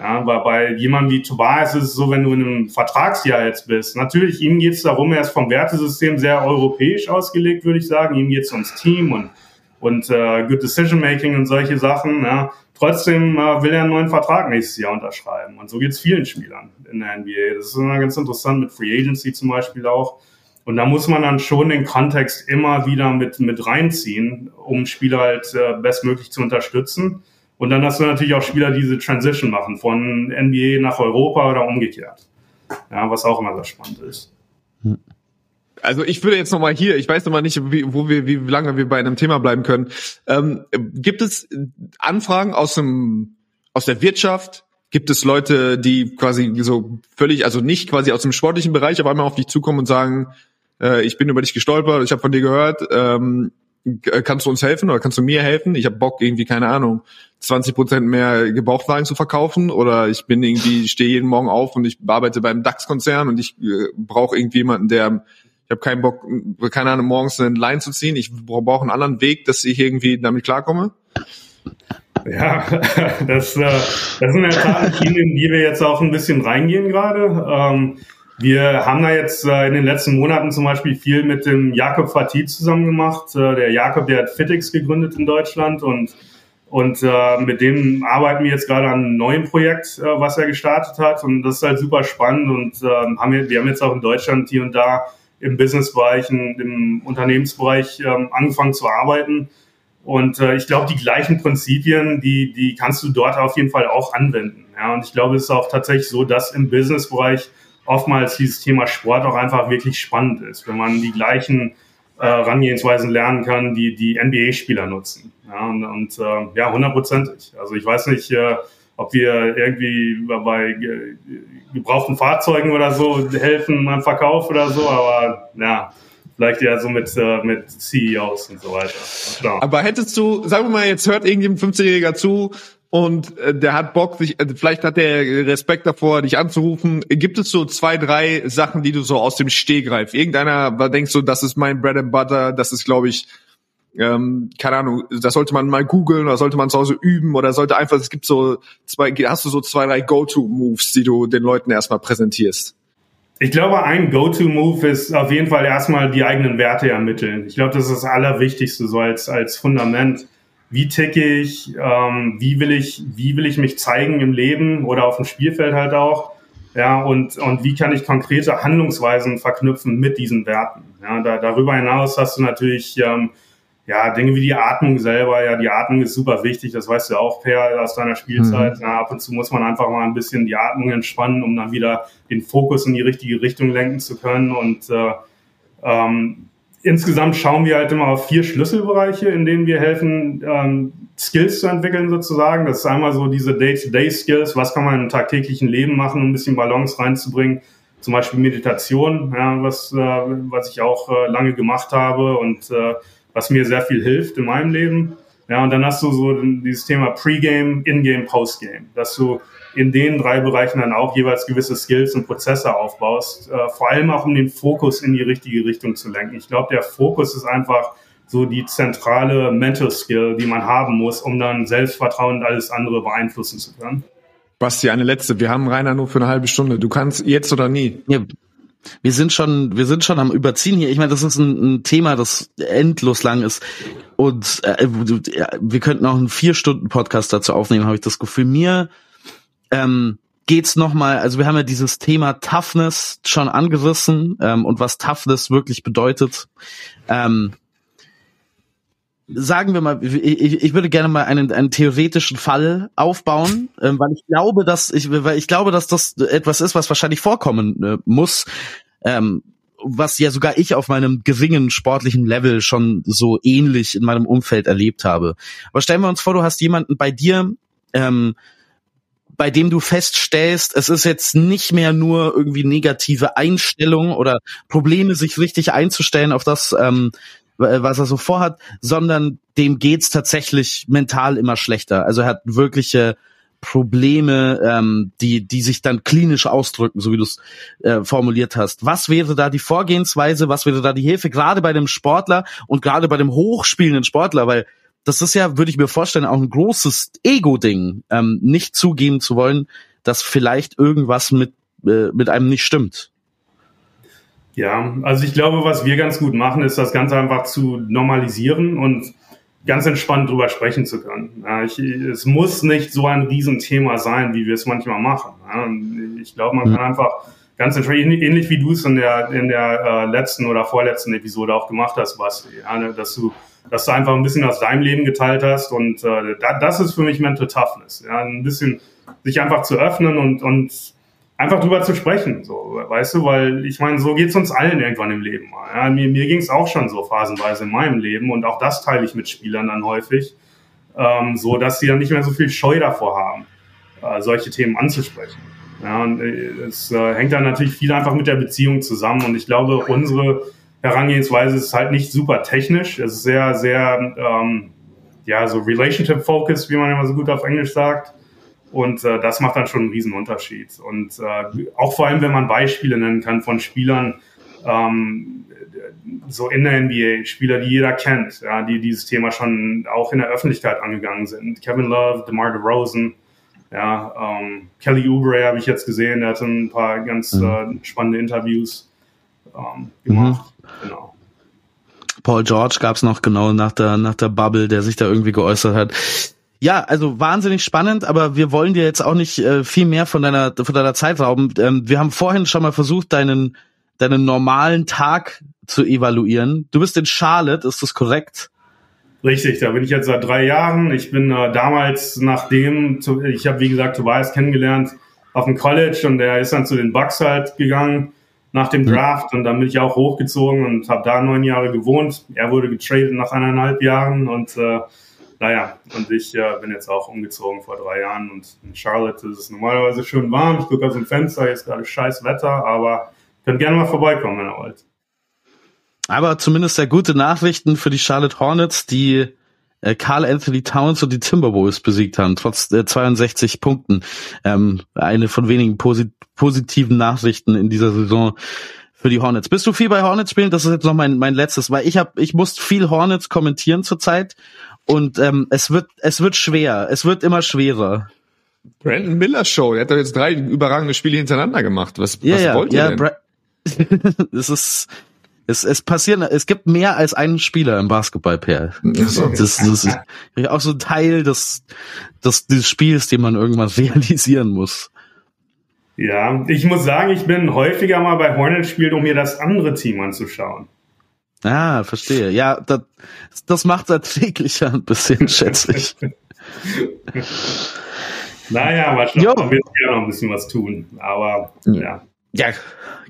Ja, aber bei jemandem wie Tobias ist es so, wenn du in einem Vertragsjahr jetzt bist. Natürlich, ihm geht es darum, er ist vom Wertesystem sehr europäisch ausgelegt, würde ich sagen. Ihm geht es ums Team und, und äh, Good Decision Making und solche Sachen. Ja. Trotzdem äh, will er einen neuen Vertrag nächstes Jahr unterschreiben. Und so geht es vielen Spielern in der NBA. Das ist immer ganz interessant mit Free Agency zum Beispiel auch. Und da muss man dann schon den Kontext immer wieder mit, mit reinziehen, um Spieler halt äh, bestmöglich zu unterstützen. Und dann hast du natürlich auch Spieler, die diese Transition machen von NBA nach Europa oder umgekehrt. Ja, was auch immer sehr spannend ist. Also ich würde jetzt nochmal hier, ich weiß nochmal nicht, wie, wo wir, wie lange wir bei einem Thema bleiben können. Ähm, gibt es Anfragen aus dem, aus der Wirtschaft? Gibt es Leute, die quasi so völlig, also nicht quasi aus dem sportlichen Bereich, aber einmal auf dich zukommen und sagen, äh, ich bin über dich gestolpert, ich habe von dir gehört, ähm, kannst du uns helfen oder kannst du mir helfen? Ich habe Bock irgendwie, keine Ahnung, 20 Prozent mehr Gebrauchtwagen zu verkaufen oder ich bin irgendwie, stehe jeden Morgen auf und ich arbeite beim DAX-Konzern und ich äh, brauche irgendwie jemanden, der Ich habe keinen Bock, keine Ahnung, morgens einen Line zu ziehen. Ich brauche einen anderen Weg, dass ich irgendwie damit klarkomme. Ja, das, äh, das sind Tat Themen, in die wir jetzt auch ein bisschen reingehen gerade. Ähm, wir haben da jetzt äh, in den letzten Monaten zum Beispiel viel mit dem Jakob Fatih zusammen gemacht. Äh, der Jakob, der hat Fitix gegründet in Deutschland und und äh, mit dem arbeiten wir jetzt gerade an einem neuen Projekt, äh, was er gestartet hat. Und das ist halt super spannend. Und äh, haben wir, wir haben jetzt auch in Deutschland hier und da im Businessbereich, im Unternehmensbereich äh, angefangen zu arbeiten. Und äh, ich glaube, die gleichen Prinzipien, die, die kannst du dort auf jeden Fall auch anwenden. Ja, und ich glaube, es ist auch tatsächlich so, dass im Businessbereich oftmals dieses Thema Sport auch einfach wirklich spannend ist, wenn man die gleichen äh, Herangehensweisen lernen kann, die die NBA-Spieler nutzen. Ja, und, und äh, ja, hundertprozentig. Also ich weiß nicht, äh, ob wir irgendwie bei gebrauchten Fahrzeugen oder so helfen beim Verkauf oder so, aber ja, vielleicht ja so mit, äh, mit CEOs und so weiter. Klar. Aber hättest du, sagen wir mal, jetzt hört irgendjemand 15-Jähriger zu und äh, der hat Bock, sich, äh, vielleicht hat der Respekt davor, dich anzurufen. Gibt es so zwei, drei Sachen, die du so aus dem Stehgreif, irgendeiner, da denkst du, das ist mein Bread and Butter, das ist, glaube ich, ähm, keine Ahnung, das sollte man mal googeln oder sollte man zu Hause üben oder sollte einfach, es gibt so zwei, hast du so zwei, drei Go-To-Moves, die du den Leuten erstmal präsentierst? Ich glaube, ein Go-To-Move ist auf jeden Fall erstmal die eigenen Werte ermitteln. Ich glaube, das ist das Allerwichtigste, so als, als Fundament. Wie ticke ich? Ähm, wie will ich, wie will ich mich zeigen im Leben oder auf dem Spielfeld halt auch? Ja, und, und wie kann ich konkrete Handlungsweisen verknüpfen mit diesen Werten? Ja, da, darüber hinaus hast du natürlich, ähm, ja, Dinge wie die Atmung selber, ja, die Atmung ist super wichtig, das weißt du auch, Per, aus deiner Spielzeit. Mhm. Ja, ab und zu muss man einfach mal ein bisschen die Atmung entspannen, um dann wieder den Fokus in die richtige Richtung lenken zu können. Und äh, ähm, insgesamt schauen wir halt immer auf vier Schlüsselbereiche, in denen wir helfen, ähm, Skills zu entwickeln sozusagen. Das ist einmal so diese Day-to-Day-Skills, was kann man im tagtäglichen Leben machen, um ein bisschen Balance reinzubringen. Zum Beispiel Meditation, ja, was, äh, was ich auch äh, lange gemacht habe und äh, was mir sehr viel hilft in meinem Leben. Ja, und dann hast du so dieses Thema Pre-Game, In-Game, Post-Game, dass du in den drei Bereichen dann auch jeweils gewisse Skills und Prozesse aufbaust, äh, vor allem auch um den Fokus in die richtige Richtung zu lenken. Ich glaube, der Fokus ist einfach so die zentrale Mental Skill, die man haben muss, um dann Selbstvertrauen und alles andere beeinflussen zu können. Basti, eine letzte. Wir haben Rainer nur für eine halbe Stunde. Du kannst jetzt oder nie. Ja, wir sind schon, wir sind schon am Überziehen hier. Ich meine, das ist ein, ein Thema, das endlos lang ist. Und äh, wir könnten auch einen vier Stunden Podcast dazu aufnehmen, habe ich das Gefühl. Mir ähm, geht's nochmal, also wir haben ja dieses Thema Toughness schon angerissen ähm, und was Toughness wirklich bedeutet. Ähm, sagen wir mal, ich, ich würde gerne mal einen, einen theoretischen Fall aufbauen, ähm, weil ich glaube, dass ich, weil ich glaube, dass das etwas ist, was wahrscheinlich vorkommen äh, muss, ähm, was ja sogar ich auf meinem geringen sportlichen Level schon so ähnlich in meinem Umfeld erlebt habe. Aber stellen wir uns vor, du hast jemanden bei dir, ähm, bei dem du feststellst, es ist jetzt nicht mehr nur irgendwie negative Einstellung oder Probleme, sich richtig einzustellen auf das, ähm, was er so vorhat, sondern dem geht's tatsächlich mental immer schlechter. Also er hat wirkliche Probleme, ähm, die, die sich dann klinisch ausdrücken, so wie du es äh, formuliert hast. Was wäre da die Vorgehensweise? Was wäre da die Hilfe? Gerade bei dem Sportler und gerade bei dem hochspielenden Sportler, weil das ist ja, würde ich mir vorstellen, auch ein großes Ego-Ding, ähm, nicht zugeben zu wollen, dass vielleicht irgendwas mit, äh, mit einem nicht stimmt. Ja, also ich glaube, was wir ganz gut machen, ist das Ganze einfach zu normalisieren und ganz entspannt drüber sprechen zu können. Ja, ich, es muss nicht so ein Riesenthema sein, wie wir es manchmal machen. Ja, ich glaube, man mhm. kann einfach ganz entspannt, ähnlich wie du es in der, in der äh, letzten oder vorletzten Episode auch gemacht hast, Basti, ja, ne, dass du dass du einfach ein bisschen aus deinem Leben geteilt hast und äh, das ist für mich Mental Toughness, ja, ein bisschen sich einfach zu öffnen und, und einfach drüber zu sprechen, so, weißt du, weil ich meine, so geht's uns allen irgendwann im Leben mal. Ja? Mir, mir ging's auch schon so phasenweise in meinem Leben und auch das teile ich mit Spielern dann häufig, ähm, so dass sie dann nicht mehr so viel Scheu davor haben, äh, solche Themen anzusprechen. Ja, und äh, es äh, hängt dann natürlich viel einfach mit der Beziehung zusammen und ich glaube, unsere Herangehensweise ist halt nicht super technisch, es ist sehr, sehr, ähm, ja, so relationship-focused, wie man immer so gut auf Englisch sagt. Und äh, das macht dann schon einen riesen Unterschied. Und äh, auch vor allem, wenn man Beispiele nennen kann von Spielern, ähm, so in der NBA, Spieler, die jeder kennt, ja, die dieses Thema schon auch in der Öffentlichkeit angegangen sind. Kevin Love, DeMar DeRozan, ja, ähm, Kelly Oubre habe ich jetzt gesehen, der hat ein paar ganz mhm. äh, spannende Interviews ähm, gemacht. Genau. Paul George gab es noch genau nach der nach der Bubble, der sich da irgendwie geäußert hat. Ja, also wahnsinnig spannend, aber wir wollen dir jetzt auch nicht äh, viel mehr von deiner von deiner Zeit rauben. Ähm, wir haben vorhin schon mal versucht, deinen deinen normalen Tag zu evaluieren. Du bist in Charlotte, ist das korrekt? Richtig, da bin ich jetzt seit drei Jahren. Ich bin äh, damals, nachdem, ich habe wie gesagt Tobias kennengelernt auf dem College und der ist dann zu den Bucks halt gegangen nach dem mhm. Draft und dann bin ich auch hochgezogen und habe da neun Jahre gewohnt. Er wurde getradet nach eineinhalb Jahren und äh, naja, und ich äh, bin jetzt auch umgezogen vor drei Jahren und in Charlotte ist es normalerweise schön warm. Ich gucke aus dem Fenster, jetzt gerade scheiß Wetter, aber könnt gerne mal vorbeikommen, wenn ihr wollt. Aber zumindest sehr gute Nachrichten für die Charlotte Hornets, die äh, Carl Anthony Towns und die Timberwolves besiegt haben, trotz äh, 62 Punkten. Ähm, eine von wenigen posit positiven Nachrichten in dieser Saison für die Hornets. Bist du viel bei Hornets spielen? Das ist jetzt noch mein, mein letztes, weil ich habe, ich muss viel Hornets kommentieren zurzeit und ähm, es wird, es wird schwer. Es wird immer schwerer. Brandon Miller Show, der hat doch jetzt drei überragende Spiele hintereinander gemacht. Was, ja, was ja, wollt ihr ja, denn? es ist, es, es passieren, es gibt mehr als einen Spieler im Basketball, Per. Das, das, das ist auch so ein Teil des, des, des Spiels, den man irgendwann realisieren muss. Ja, ich muss sagen, ich bin häufiger mal bei Hornet spielt, um mir das andere Team anzuschauen. Ah, verstehe. Ja, das, das macht erträglicher ein bisschen, schätze ich. naja, mal schauen, wir werden ja noch ein bisschen was tun. Aber ja. Ja,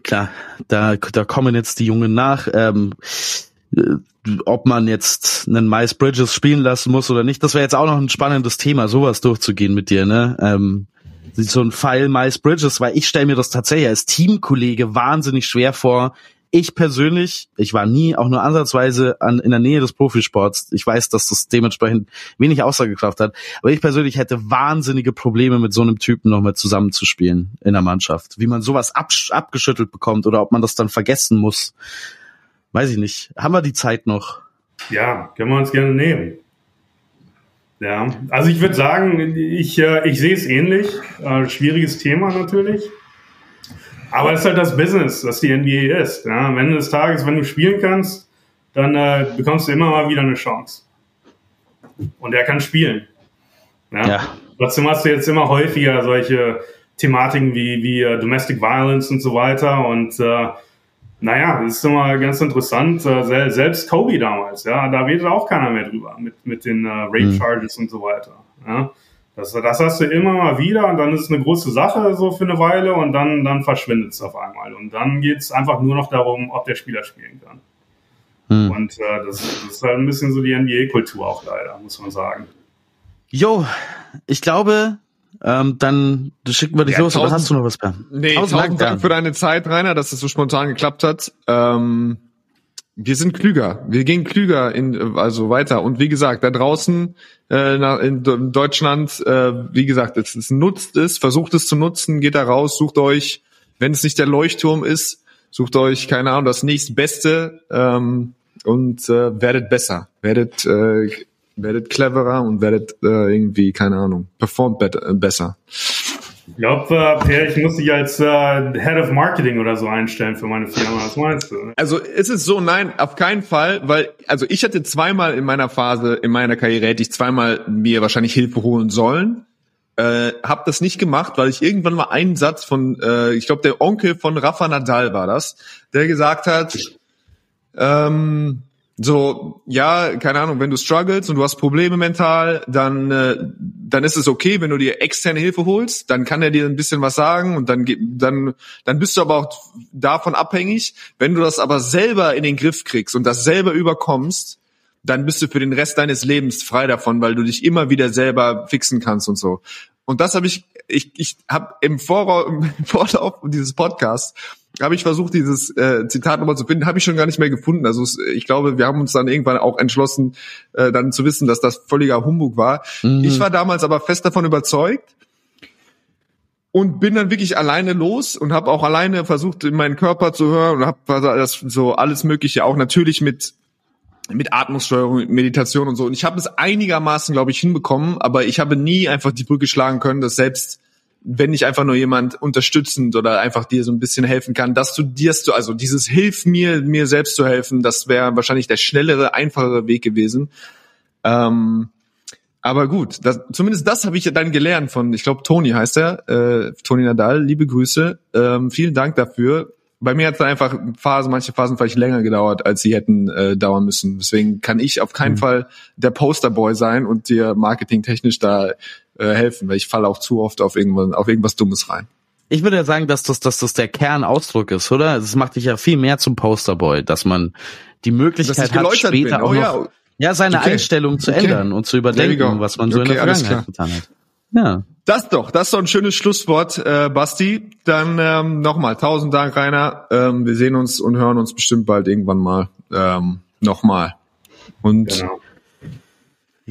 klar, da, da kommen jetzt die Jungen nach. Ähm, äh, ob man jetzt einen Miles Bridges spielen lassen muss oder nicht, das wäre jetzt auch noch ein spannendes Thema, sowas durchzugehen mit dir, ne? Ähm, so ein Pfeil Miles Bridges, weil ich stelle mir das tatsächlich als Teamkollege wahnsinnig schwer vor, ich persönlich, ich war nie auch nur ansatzweise an, in der Nähe des Profisports. Ich weiß, dass das dementsprechend wenig Aussagekraft hat. Aber ich persönlich hätte wahnsinnige Probleme mit so einem Typen nochmal zusammenzuspielen in der Mannschaft. Wie man sowas ab, abgeschüttelt bekommt oder ob man das dann vergessen muss. Weiß ich nicht. Haben wir die Zeit noch? Ja, können wir uns gerne nehmen. Ja, also ich würde sagen, ich, äh, ich sehe es ähnlich. Äh, schwieriges Thema natürlich. Aber es ist halt das Business, das die NBA ist. Ja, am Ende des Tages, wenn du spielen kannst, dann äh, bekommst du immer mal wieder eine Chance. Und er kann spielen. Ja? ja. Trotzdem hast du jetzt immer häufiger solche Thematiken wie, wie uh, Domestic Violence und so weiter. Und äh, naja, das ist immer ganz interessant. Äh, selbst Kobe damals, ja, da redet auch keiner mehr drüber mit, mit den äh, Rape mhm. Charges und so weiter. Ja? Das, das hast du immer mal wieder und dann ist es eine große Sache so für eine Weile und dann, dann verschwindet es auf einmal. Und dann geht es einfach nur noch darum, ob der Spieler spielen kann. Hm. Und äh, das, das, ist halt ein bisschen so die NBA-Kultur auch leider, muss man sagen. Jo, ich glaube, ähm, dann schicken wir dich ja, los, tausend, hast du noch was, Per? Nee, tausend, tausend Dank für deine Zeit, Rainer, dass es das so spontan geklappt hat. Ähm, wir sind klüger. Wir gehen klüger in, also weiter. Und wie gesagt, da draußen äh, in Deutschland, äh, wie gesagt, es, es nutzt es, versucht es zu nutzen, geht da raus, sucht euch, wenn es nicht der Leuchtturm ist, sucht euch, keine Ahnung, das nächstbeste ähm, und äh, werdet besser, werdet äh, werdet cleverer und werdet äh, irgendwie, keine Ahnung, performt besser. Ich glaube, äh, ich muss dich als äh, Head of Marketing oder so einstellen für meine Firma. Was meinst du? Also ist es so, nein, auf keinen Fall, weil, also ich hatte zweimal in meiner Phase, in meiner Karriere hätte ich zweimal mir wahrscheinlich Hilfe holen sollen. Äh, hab das nicht gemacht, weil ich irgendwann mal einen Satz von, äh, ich glaube, der Onkel von Rafa Nadal war das, der gesagt hat, ähm, so, ja, keine Ahnung, wenn du struggles und du hast Probleme mental, dann, äh, dann ist es okay, wenn du dir externe Hilfe holst, dann kann er dir ein bisschen was sagen und dann, dann, dann bist du aber auch davon abhängig. Wenn du das aber selber in den Griff kriegst und das selber überkommst, dann bist du für den Rest deines Lebens frei davon, weil du dich immer wieder selber fixen kannst und so. Und das habe ich, ich, ich habe im, im Vorlauf dieses Podcasts habe ich versucht, dieses äh, Zitat nochmal zu finden, habe ich schon gar nicht mehr gefunden. Also ich glaube, wir haben uns dann irgendwann auch entschlossen, äh, dann zu wissen, dass das völliger Humbug war. Mhm. Ich war damals aber fest davon überzeugt, und bin dann wirklich alleine los und habe auch alleine versucht, in meinen Körper zu hören und habe das so alles Mögliche auch natürlich mit mit Atmungssteuerung, mit Meditation und so. Und ich habe es einigermaßen, glaube ich, hinbekommen, aber ich habe nie einfach die Brücke schlagen können, dass selbst wenn ich einfach nur jemand unterstützend oder einfach dir so ein bisschen helfen kann, dass du dir, also dieses Hilf mir, mir selbst zu helfen, das wäre wahrscheinlich der schnellere, einfachere Weg gewesen. Ähm, aber gut, das, zumindest das habe ich ja dann gelernt von, ich glaube, Toni heißt er, äh, Toni Nadal, liebe Grüße. Ähm, vielen Dank dafür bei mir hat es dann einfach Phasen, manche Phasen vielleicht länger gedauert, als sie hätten äh, dauern müssen. Deswegen kann ich auf keinen mhm. Fall der Posterboy sein und dir marketingtechnisch da äh, helfen, weil ich falle auch zu oft auf irgendwas, auf irgendwas Dummes rein. Ich würde ja sagen, dass das, dass das der Kernausdruck ist, oder? Es macht dich ja viel mehr zum Posterboy, dass man die Möglichkeit hat, später auch oh, noch, ja. ja, seine okay. Einstellung zu okay. ändern und zu überdenken, was man so okay, in der Vergangenheit getan hat. Ja. Das doch, das ist doch ein schönes Schlusswort, äh, Basti. Dann ähm, nochmal tausend Dank, Rainer. Ähm, wir sehen uns und hören uns bestimmt bald irgendwann mal ähm, nochmal. Und genau.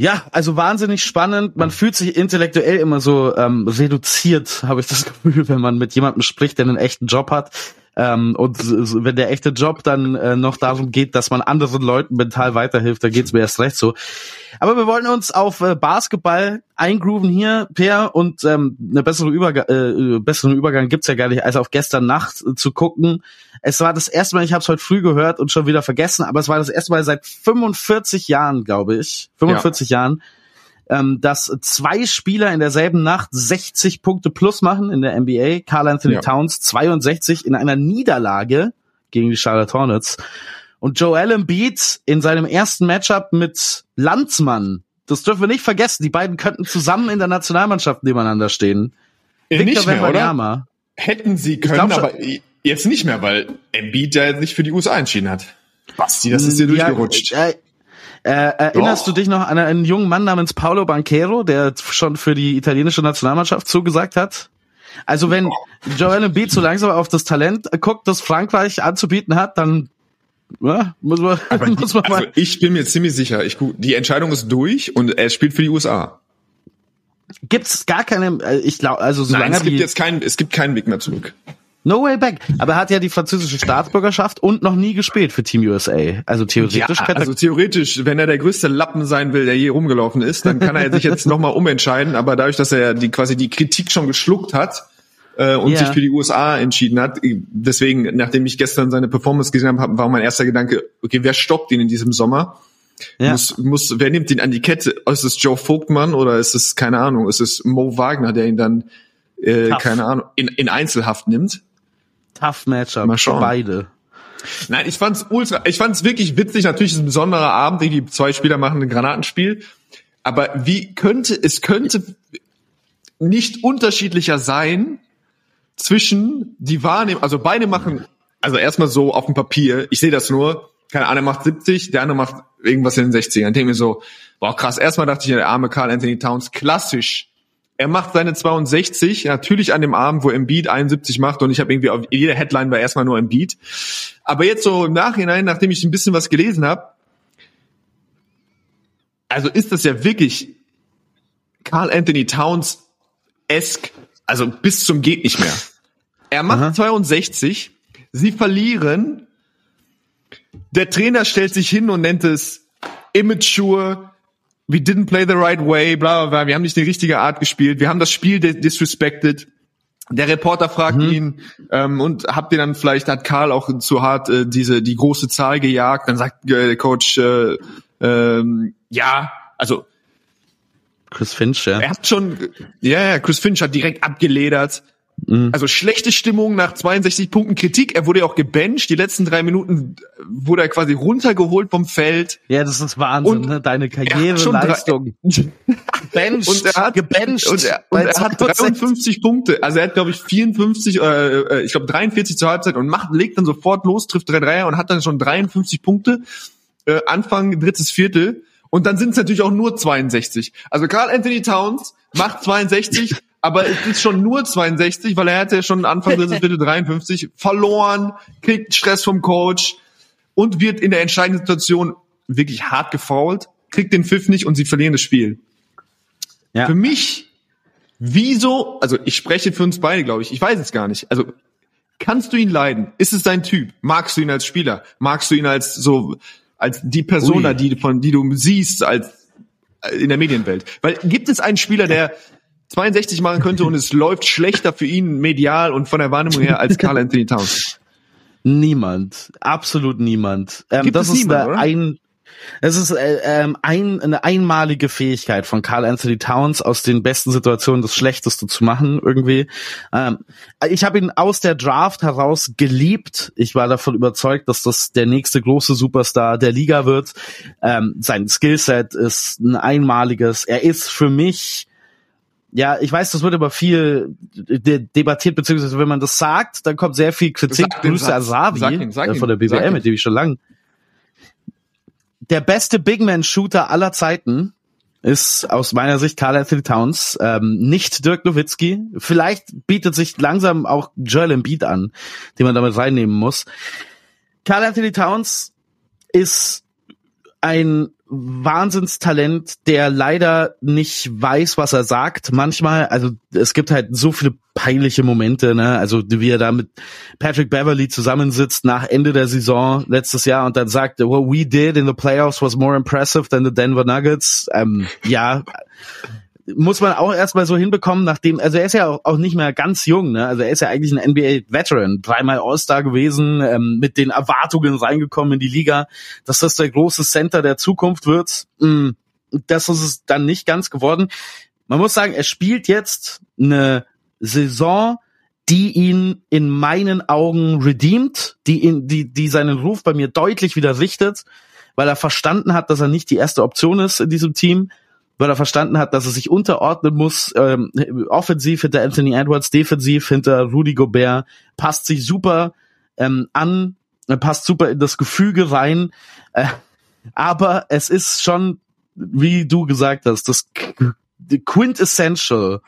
Ja, also wahnsinnig spannend. Man fühlt sich intellektuell immer so ähm, reduziert, habe ich das Gefühl, wenn man mit jemandem spricht, der einen echten Job hat. Ähm, und wenn der echte Job dann äh, noch darum geht, dass man anderen Leuten mental weiterhilft, dann geht's mir erst recht so. Aber wir wollen uns auf äh, Basketball eingrooven hier, Per, und ähm, eine bessere Überga äh, besseren Übergang gibt's ja gar nicht, als auf gestern Nacht äh, zu gucken. Es war das erste Mal, ich habe es heute früh gehört und schon wieder vergessen, aber es war das erste Mal seit 45 Jahren, glaube ich, 45 ja. Jahren, ähm, dass zwei Spieler in derselben Nacht 60 Punkte plus machen in der NBA. Carl Anthony ja. Towns 62 in einer Niederlage gegen die Charlotte Hornets. Und Joel Embiid in seinem ersten Matchup mit Landsmann. Das dürfen wir nicht vergessen. Die beiden könnten zusammen in der Nationalmannschaft nebeneinander stehen. Äh, Victor nicht mehr, oder? Hätten sie können, aber jetzt nicht mehr, weil Embiid ja jetzt nicht für die USA entschieden hat. Basti, das ist dir ja, durchgerutscht. Äh, äh, erinnerst Doch. du dich noch an einen jungen Mann namens Paolo Banquero, der schon für die italienische Nationalmannschaft zugesagt hat? Also wenn Joel Embiid so langsam auf das Talent guckt, das Frankreich anzubieten hat, dann ja, muss man, muss man mal. Also ich bin mir ziemlich sicher, ich, die Entscheidung ist durch und er spielt für die USA. Gibt's gar keine, äh, ich glaube, also solange Nein, es gibt jetzt keinen, es gibt keinen Weg mehr zurück. No way back. Aber er hat ja die französische Staatsbürgerschaft und noch nie gespielt für Team USA. Also theoretisch ja, Also theoretisch, wenn er der größte Lappen sein will, der je rumgelaufen ist, dann kann er sich jetzt nochmal umentscheiden. Aber dadurch, dass er die quasi die Kritik schon geschluckt hat äh, und ja. sich für die USA entschieden hat, deswegen, nachdem ich gestern seine Performance gesehen habe, war mein erster Gedanke, okay, wer stoppt ihn in diesem Sommer? Ja. Muss, muss, wer nimmt ihn an die Kette? Ist es Joe Vogtmann oder ist es, keine Ahnung, ist es Mo Wagner, der ihn dann, äh, keine Ahnung, in, in Einzelhaft nimmt? Tough Matchup Mal schauen. beide. Nein, ich fand's ultra, ich fand's wirklich witzig. Natürlich ist es ein besonderer Abend, die zwei Spieler machen ein Granatenspiel. Aber wie könnte, es könnte nicht unterschiedlicher sein zwischen die Wahrnehmung, also beide machen, also erstmal so auf dem Papier, ich sehe das nur, keine Ahnung, macht 70, der andere macht irgendwas in den 60ern. Ich denke mir so, boah krass, erstmal dachte ich, der arme Carl Anthony Towns, klassisch er macht seine 62, natürlich an dem Abend, wo Embiid 71 macht und ich habe irgendwie auf jeder Headline war erstmal nur Embiid. Aber jetzt so im Nachhinein, nachdem ich ein bisschen was gelesen habe, also ist das ja wirklich Carl Anthony Towns esk, also bis zum geht nicht mehr. Er macht Aha. 62, sie verlieren, der Trainer stellt sich hin und nennt es immature, we didn't play the right way, bla, bla, bla, wir haben nicht die richtige Art gespielt, wir haben das Spiel disrespected. Der Reporter fragt mhm. ihn ähm, und habt ihr dann vielleicht hat Karl auch zu hart äh, diese die große Zahl gejagt? Dann sagt äh, der Coach äh, ähm, ja, also Chris Finch, ja. Er hat schon, ja, ja, Chris Finch hat direkt abgeledert. Mhm. Also schlechte Stimmung nach 62 Punkten Kritik. Er wurde ja auch gebencht. Die letzten drei Minuten wurde er quasi runtergeholt vom Feld. Ja, das ist Wahnsinn, und ne? Deine Karriereleistung. Bencht, und er hat gebencht. Und er, und er hat 53 Punkte. Also er hat, glaube ich, 54, äh, ich glaube 43 zur Halbzeit und macht, legt dann sofort los, trifft drei Dreier und hat dann schon 53 Punkte. Äh, Anfang drittes Viertel. Und dann sind es natürlich auch nur 62. Also Carl Anthony Towns macht 62 aber es ist schon nur 62, weil er hatte schon Anfang des Viertel 53 verloren, kriegt Stress vom Coach und wird in der entscheidenden Situation wirklich hart gefault, kriegt den Pfiff nicht und sie verlieren das Spiel. Ja. Für mich Wieso, also ich spreche für uns beide, glaube ich, ich weiß es gar nicht. Also kannst du ihn leiden? Ist es dein Typ? Magst du ihn als Spieler? Magst du ihn als so, als die Persona, Ui. die, von, die du siehst als äh, in der Medienwelt? Weil gibt es einen Spieler, der 62 machen könnte und es läuft schlechter für ihn medial und von der Wahrnehmung her als Carl Anthony Towns? Niemand, absolut niemand. Ähm, Gibt das es ist niemand, ein, es ist äh, ähm, ein, eine einmalige Fähigkeit von Carl Anthony Towns, aus den besten Situationen das Schlechteste zu machen irgendwie. Ähm, ich habe ihn aus der Draft heraus geliebt. Ich war davon überzeugt, dass das der nächste große Superstar der Liga wird. Ähm, sein Skillset ist ein einmaliges. Er ist für mich ja, ich weiß, das wird aber viel de debattiert, beziehungsweise wenn man das sagt, dann kommt sehr viel Kritik. Sag Grüße. Asavi sag äh, von der ihn. mit dem ich schon lange. Der beste Big Man Shooter aller Zeiten ist aus meiner Sicht Carl Anthony Towns, ähm, nicht Dirk Nowitzki. Vielleicht bietet sich langsam auch Joel Embiid an, den man damit reinnehmen muss. Carl Anthony Towns ist ein Wahnsinnstalent, der leider nicht weiß, was er sagt. Manchmal, also es gibt halt so viele peinliche Momente, ne? Also wie er da mit Patrick Beverly zusammensitzt nach Ende der Saison letztes Jahr und dann sagt, what we did in the playoffs was more impressive than the Denver Nuggets. Ähm, ja, muss man auch erstmal so hinbekommen, nachdem, also er ist ja auch, nicht mehr ganz jung, ne? Also er ist ja eigentlich ein NBA-Veteran, dreimal All-Star gewesen, ähm, mit den Erwartungen reingekommen in die Liga, dass das der große Center der Zukunft wird. Mm, Das ist es dann nicht ganz geworden. Man muss sagen, er spielt jetzt eine Saison, die ihn in meinen Augen redeemt, die ihn, die, die seinen Ruf bei mir deutlich wieder richtet, weil er verstanden hat, dass er nicht die erste Option ist in diesem Team, weil er verstanden hat, dass er sich unterordnen muss, ähm, offensiv hinter Anthony Edwards, defensiv hinter Rudy Gobert, passt sich super ähm, an, äh, passt super in das Gefüge rein, äh, aber es ist schon, wie du gesagt hast, das Quintessential.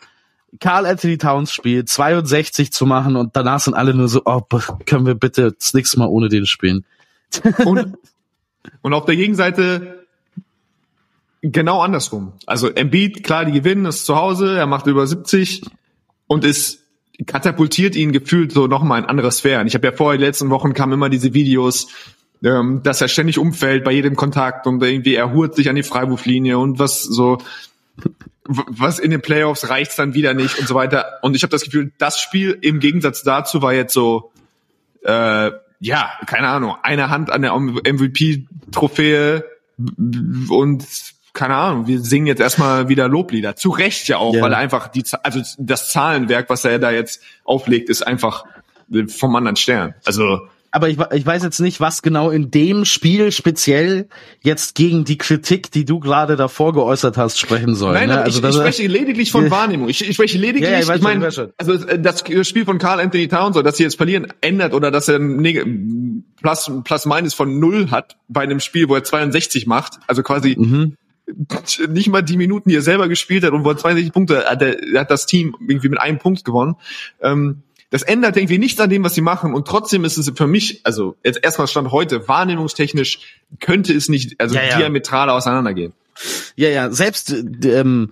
Carl Anthony Towns Spiel 62 zu machen und danach sind alle nur so, oh, können wir bitte das nächste Mal ohne den spielen. Und, und auf der Gegenseite genau andersrum. Also Embiid, klar, die gewinnen, ist zu Hause, er macht über 70 und ist katapultiert ihn gefühlt so nochmal in andere Sphären. Ich habe ja vorher, die letzten Wochen kamen immer diese Videos, ähm, dass er ständig umfällt bei jedem Kontakt und irgendwie er hurt sich an die Freiwurflinie und was so was in den Playoffs reicht's dann wieder nicht und so weiter. Und ich habe das Gefühl, das Spiel im Gegensatz dazu war jetzt so äh, ja, keine Ahnung, eine Hand an der MVP-Trophäe und keine Ahnung, wir singen jetzt erstmal wieder Loblieder. Zu Recht ja auch, Ja. weil einfach die, also das Zahlenwerk, was er da jetzt auflegt, ist einfach vom anderen Stern. Also Aber ich, ich weiß jetzt nicht, was genau in dem Spiel speziell jetzt gegen die Kritik, die du gerade davor geäußert hast, sprechen soll. Nein, ne? also ich, ich spreche lediglich von. Wahrnehmung. Ich, ich spreche lediglich, Ja, ja, ich ich meine, also äh, das Spiel von Carl Anthony Towns, dass sie jetzt verlieren, ändert oder dass er ein Plus, Plus Minus von null hat bei einem Spiel, wo er 62 macht, also quasi Mhm. Nicht mal die Minuten, die er selber gespielt hat und wo er 62 Punkte hat, er, er hat das Team irgendwie mit einem Punkt gewonnen. Ähm, das ändert irgendwie nichts an dem, was sie machen und trotzdem ist es für mich, also jetzt erstmal Stand heute, wahrnehmungstechnisch könnte es nicht, also Ja, ja. diametral auseinandergehen. Ja, ja, selbst äh, ähm,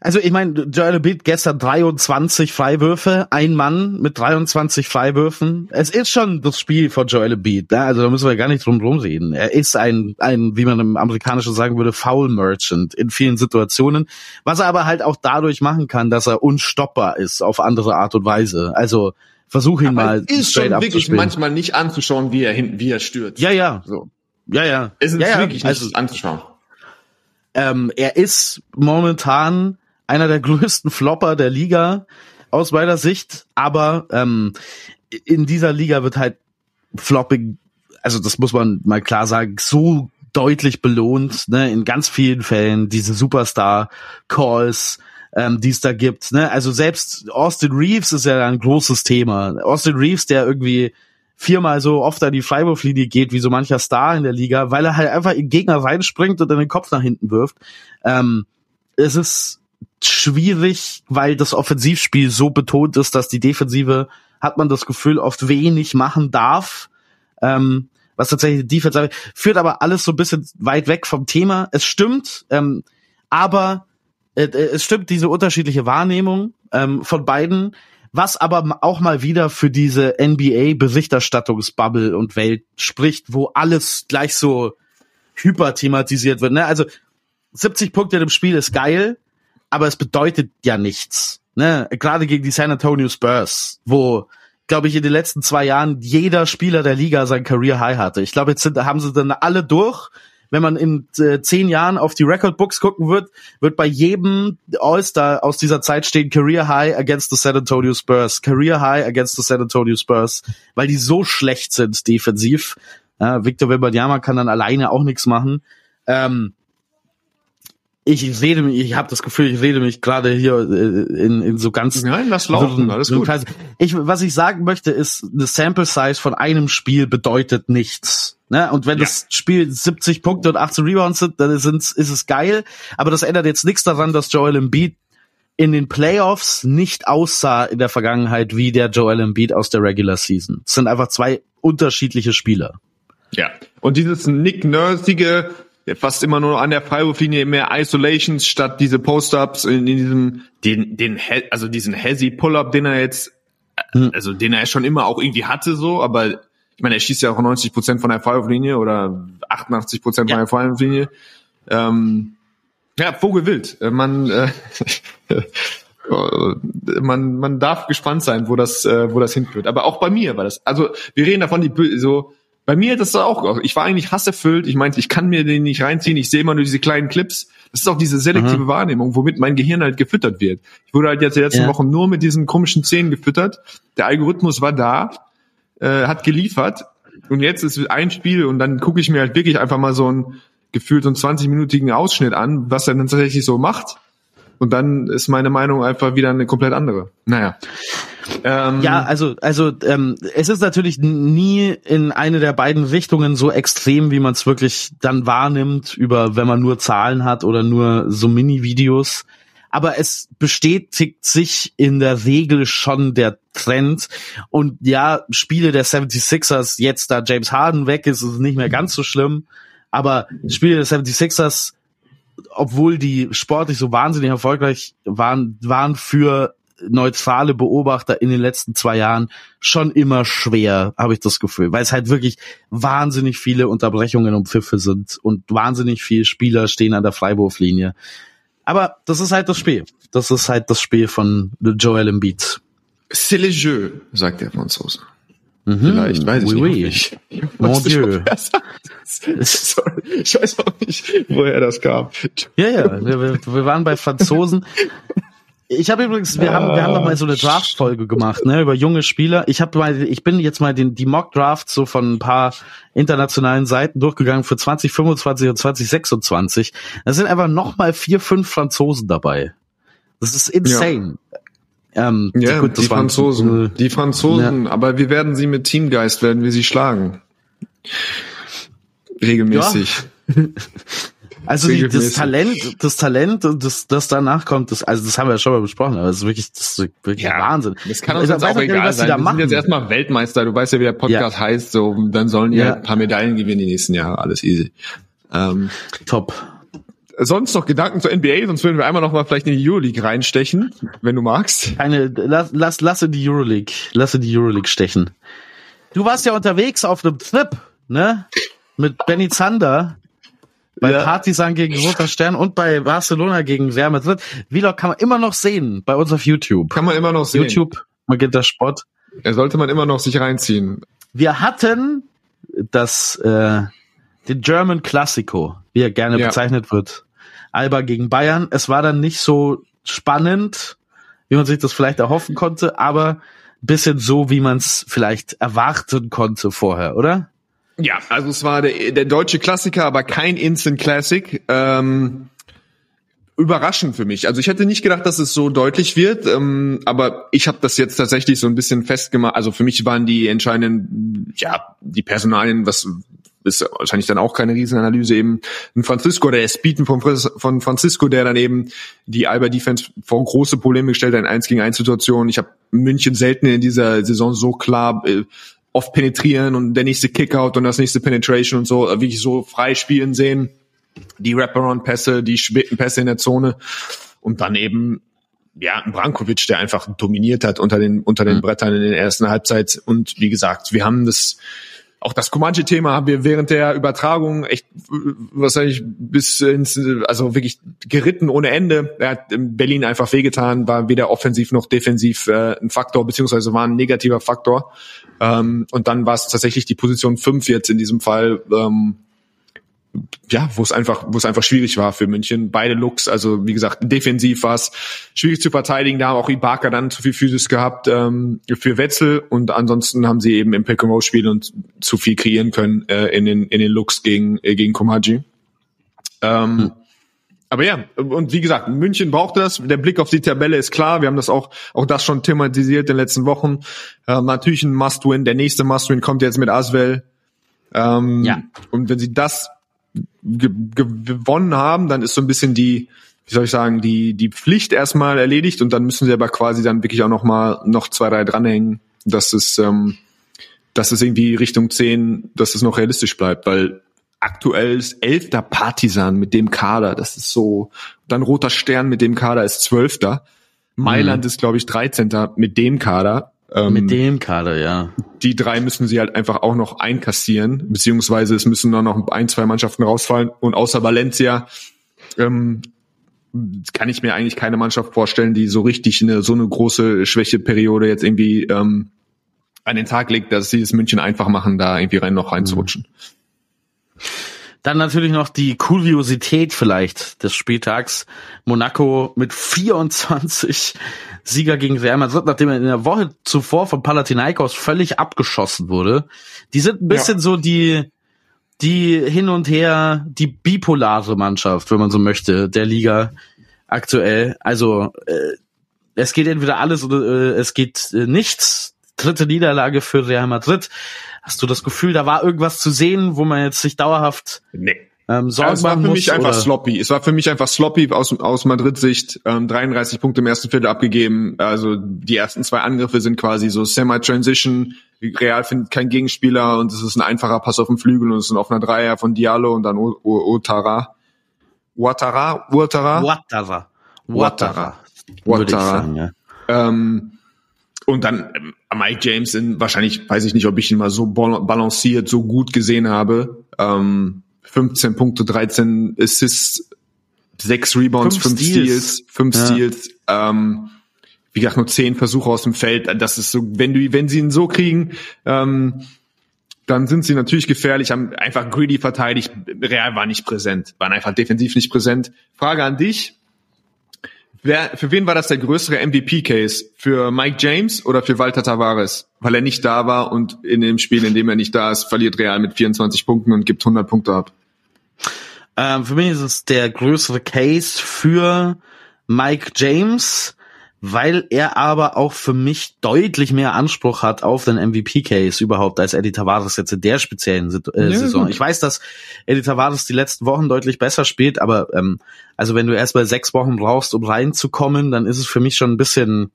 also ich meine, Joel Embiid gestern 23 Freiwürfe, ein Mann mit 23 Freiwürfen. Es ist schon das Spiel von Joel Embiid, ne? also da müssen wir gar nicht drum drum reden. Er ist ein, ein, wie man im Amerikanischen sagen würde, Foul Merchant in vielen Situationen, was er aber halt auch dadurch machen kann, dass er unstoppbar ist auf andere Art und Weise. Also versuch ihn mal es ist schon wirklich manchmal nicht anzuschauen, wie er hinten, wie er stürzt. Ja, ja, So. ja, ja. Es ist ja, ja. wirklich nicht also, anzuschauen. ähm, er ist momentan einer der größten Flopper der Liga aus meiner Sicht, aber ähm, in dieser Liga wird halt Flopping, also das muss man mal klar sagen, so deutlich belohnt, ne, in ganz vielen Fällen, diese Superstar-Calls, ähm, die es da gibt, ne, also selbst Austin Reeves ist ja ein großes Thema. Austin Reeves, der irgendwie viermal so oft an die Freiwurflinie geht wie so mancher Star in der Liga, weil er halt einfach in Gegner reinspringt und dann den Kopf nach hinten wirft. Ähm, es ist schwierig, weil das Offensivspiel so betont ist, dass die Defensive, hat man das Gefühl, oft wenig machen darf. Ähm, was tatsächlich die Defense führt aber alles so ein bisschen weit weg vom Thema. Es stimmt, ähm, aber äh, äh, es stimmt diese unterschiedliche Wahrnehmung ähm, von beiden, was aber auch mal wieder für diese NBA-Berichterstattungsbubble und Welt spricht, wo alles gleich so hyper thematisiert wird. Ne? Also 70 Punkte im Spiel ist geil, aber es bedeutet ja nichts. Ne? Gerade gegen die San Antonio Spurs, wo glaube ich, in den letzten zwei Jahren jeder Spieler der Liga sein Career High hatte. Ich glaube, jetzt sind, haben sie dann alle durch. Wenn man in äh, zehn Jahren auf die Record Books gucken wird, wird bei jedem All-Star aus dieser Zeit stehen Career High against the San Antonio Spurs, Career High against the San Antonio Spurs, weil die so schlecht sind defensiv. Ja, Victor Wembanyama kann dann alleine auch nichts machen. Ähm, ich rede mich, ich habe das Gefühl, ich rede mich gerade hier äh, in, in so ganz Nein, lass laufen, alles gut. Ich, was ich sagen möchte, ist, eine Sample Size von einem Spiel bedeutet nichts. Ne? Und wenn Ja. das Spiel 70 Punkte und 18 Rebounds sind, dann ist, ist es geil. Aber das ändert jetzt nichts daran, dass Joel Embiid in den Playoffs nicht aussah in der Vergangenheit wie der Joel Embiid aus der Regular Season. Es sind einfach zwei unterschiedliche Spieler. Ja. Und dieses Nick Nursige, fast immer nur an der Freiwurflinie mehr Isolations statt diese Post-ups in, in diesem, den, den, also diesen Hezzy Pull-up, den er jetzt, Hm. also den er schon immer auch irgendwie hatte, so, aber ich meine, er schießt ja auch 90 Prozent von der Freiwurflinie oder 88 Prozent von Ja. der Freiwurflinie. Ähm, ja, Vogelwild. Äh, Man, äh, man, man darf gespannt sein, wo das, äh, wo das hinführt. Aber auch bei mir war das. Also wir reden davon, die so bei mir das ist auch. Ich war eigentlich hasserfüllt. Ich meinte, ich kann mir den nicht reinziehen. Ich sehe immer nur diese kleinen Clips. Das ist auch diese selektive Wahrnehmung, womit mein Gehirn halt gefüttert wird. Ich wurde halt jetzt die letzten Ja. Wochen nur mit diesen komischen Szenen gefüttert. Der Algorithmus war da, äh, hat geliefert. Und jetzt ist ein Spiel und dann gucke ich mir halt wirklich einfach mal so einen gefühlt so einen 20-minütigen Ausschnitt an, was er dann tatsächlich so macht. Und dann ist meine Meinung einfach wieder eine komplett andere. Naja. Ähm, Ja, also, also ähm, es ist natürlich nie in eine der beiden Richtungen so extrem, wie man es wirklich dann wahrnimmt, über wenn man nur Zahlen hat oder nur so Mini-Videos. Aber es bestätigt sich in der Regel schon der Trend. Und ja, Spiele der 76ers, jetzt da James Harden weg ist, ist nicht mehr ganz so schlimm. Aber Spiele der 76ers, obwohl die sportlich so wahnsinnig erfolgreich waren, waren für neutrale Beobachter in den letzten zwei Jahren schon immer schwer, habe ich das Gefühl, weil es halt wirklich wahnsinnig viele Unterbrechungen und Pfiffe sind und wahnsinnig viele Spieler stehen an der Freiwurflinie. Aber das ist halt das Spiel. Das ist halt das Spiel von Joel Embiid. C'est le jeu, sagt der Franzose. Mhm. Vielleicht, weiß ich Oui, nicht. oui. nicht. Ich Mon nicht, Dieu. Sorry, ich weiß auch nicht, woher das kam. Ja, ja, wir, wir waren bei Franzosen. Ich habe übrigens, wir haben, wir haben noch mal so eine Draft-Folge gemacht, ne, über junge Spieler. Ich habe mal, ich bin jetzt mal den, die Mock-Drafts so von ein paar internationalen Seiten durchgegangen für 2025 und 2026. Da sind einfach noch mal vier, fünf Franzosen dabei. Das ist insane. Ähm, Ja, gut, das die waren- Franzosen. Die Franzosen, aber wir werden sie mit Teamgeist, werden wir sie schlagen. Regelmäßig. Also die, das. Talent, das Talent das, das danach kommt, das, also das haben wir ja schon mal besprochen, aber das ist wirklich, das ist wirklich Ja, Wahnsinn. Das kann uns Ich jetzt auch gar nicht, egal was sein. da Wir sind machen. jetzt erstmal Weltmeister. Du weißt ja, wie der Podcast heißt. So, dann sollen die Ja. halt ein paar Medaillen gewinnen die nächsten Jahre. Alles easy. Ähm, Top. sonst noch Gedanken zur NBA? Sonst würden wir einmal noch mal vielleicht in die Euroleague reinstechen, wenn du magst. Keine, lass, lass, lasse die Euroleague, lasse die Euroleague stechen. Du warst ja unterwegs auf einem Trip, ne? Mit Benny Zander. Bei Ja. Partisan gegen Roter Stern und bei Barcelona gegen Real Madrid. Vlog kann man immer noch sehen bei uns auf YouTube. Kann man immer noch sehen. YouTube, Magenta Sport. Er sollte man immer noch sich reinziehen. Wir hatten das, äh, den German Classico, wie er gerne Ja. bezeichnet wird. Alba gegen Bayern. Es war dann nicht so spannend, wie man sich das vielleicht erhoffen konnte, aber ein bisschen so, wie man es vielleicht erwarten konnte vorher, oder? Ja, also es war der, der deutsche Klassiker, aber kein Instant Classic. Ähm, überraschend für mich. Also ich hätte nicht gedacht, dass es so deutlich wird, ähm, aber ich habe das jetzt tatsächlich so ein bisschen festgemacht. Also für mich waren die entscheidenden, ja, die Personalien, was ist wahrscheinlich dann auch keine Riesenanalyse eben. Ein Francisco, der Speeden von, von Francisco, der dann eben die Alba Defense vor große Probleme gestellt hat in 1 gegen 1 Situationen. Ich habe München selten in dieser Saison so klar äh, oft penetrieren und der nächste Kickout und das nächste Penetration und so, äh, wirklich so frei spielen sehen. Die Wraparound-Pässe, die späten Pässe in der Zone. Und dann eben ja, Brankovic, der einfach dominiert hat unter den, unter den Mhm. Brettern in der ersten Halbzeit. Und wie gesagt, wir haben das, auch das Comanche-Thema haben wir während der Übertragung echt äh, wahrscheinlich bis ins, also wirklich geritten ohne Ende. Er hat in Berlin einfach wehgetan, war weder offensiv noch defensiv äh, ein Faktor, beziehungsweise war ein negativer Faktor. Ähm, und dann war es tatsächlich die Position 5 jetzt in diesem Fall, ähm, ja, wo es einfach, wo es einfach schwierig war für München. Beide Looks, also wie gesagt, defensiv war es schwierig zu verteidigen. Da haben auch Ibaka dann zu viel Physis gehabt ähm, für Wetzel und ansonsten haben sie eben im Pick and Roll Spiel und zu viel kreieren können äh, in den in den Looks gegen äh, gegen Komaji. Ähm, Aber ja, und wie gesagt, München braucht das. Der Blick auf die Tabelle ist klar. Wir haben das auch, auch das schon thematisiert in den letzten Wochen. Ähm, natürlich ein Must-Win. Der nächste Must-Win kommt jetzt mit Aswell. Ähm, Ja. Und wenn sie das ge ge gewonnen haben, dann ist so ein bisschen die, wie soll ich sagen, die, die Pflicht erstmal erledigt und dann müssen sie aber quasi dann wirklich auch noch mal noch zwei, drei dranhängen, dass es, ähm, dass es irgendwie Richtung 10, dass es noch realistisch bleibt, weil aktuell ist elfter Partisan mit dem Kader, das ist so, dann Roter Stern mit dem Kader ist zwölfter, Mailand ist glaube ich 13. mit dem Kader. Ähm, Mit dem Kader, ja. die drei müssen sie halt einfach auch noch einkassieren, beziehungsweise es müssen dann noch ein, zwei Mannschaften rausfallen und außer Valencia ähm, kann ich mir eigentlich keine Mannschaft vorstellen, die so richtig eine so eine große Schwächeperiode jetzt irgendwie ähm, an den Tag legt, dass sie es München einfach machen, da irgendwie rein noch reinzurutschen. Dann natürlich noch die Kuriosität vielleicht des Spieltags. Monaco mit 24 Sieger gegen Real Madrid, nachdem er in der Woche zuvor von Palatinaios völlig abgeschossen wurde. Die sind ein bisschen so die, die hin und her, die bipolare Mannschaft, wenn man so möchte, der Liga aktuell. Also äh, es geht entweder alles oder äh, es geht äh, nichts. Dritte Niederlage für Real Madrid. Hast du das Gefühl, da war irgendwas zu sehen, wo man jetzt sich dauerhaft Nee. ähm, Sorgen Ja, es war für muss? mich einfach oder? sloppy. Es war für mich einfach sloppy aus, aus Madrid-Sicht. Ähm, 33 Punkte im ersten Viertel abgegeben. Also die ersten zwei Angriffe sind quasi so Semi-Transition. Real findet keinen Gegenspieler und es ist ein einfacher Pass auf den Flügel und es ist ein offener Dreier von Diallo und dann Otara. Ouattara? Ouattara? Ouattara. Ouattara. Würde ich Ouattara. sagen, ja. Ähm, und dann ähm, Mike James in, wahrscheinlich, weiß ich nicht, ob ich ihn mal so bal- balanciert, so gut gesehen habe. Ähm, 15 Punkte, 13 Assists, 6 Rebounds, Fünf 5 Steals. Steals, 5 Ja. Steals. Ähm, wie gesagt, nur 10 Versuche aus dem Feld. Das ist so, wenn du, wenn sie ihn so kriegen, ähm, dann sind sie natürlich gefährlich, haben einfach greedy verteidigt. Real war nicht präsent, waren einfach defensiv nicht präsent. Frage an dich. Wer, für wen war das der größere MVP-Case? Für Mike James oder für Walter Tavares? Weil er nicht da war und in dem Spiel, in dem er nicht da ist, verliert Real mit 24 Punkten und gibt 100 Punkte ab. Ähm, für mich ist es der größere Case für Mike James, weil er aber auch für mich deutlich mehr Anspruch hat auf den MVP-Case überhaupt als Eddie Tavares jetzt in der speziellen äh, Ja, Saison. gut. Ich weiß, dass Eddie Tavares die letzten Wochen deutlich besser spielt, aber ähm, also wenn du erst mal sechs Wochen brauchst, um reinzukommen, dann ist es für mich schon ein bisschen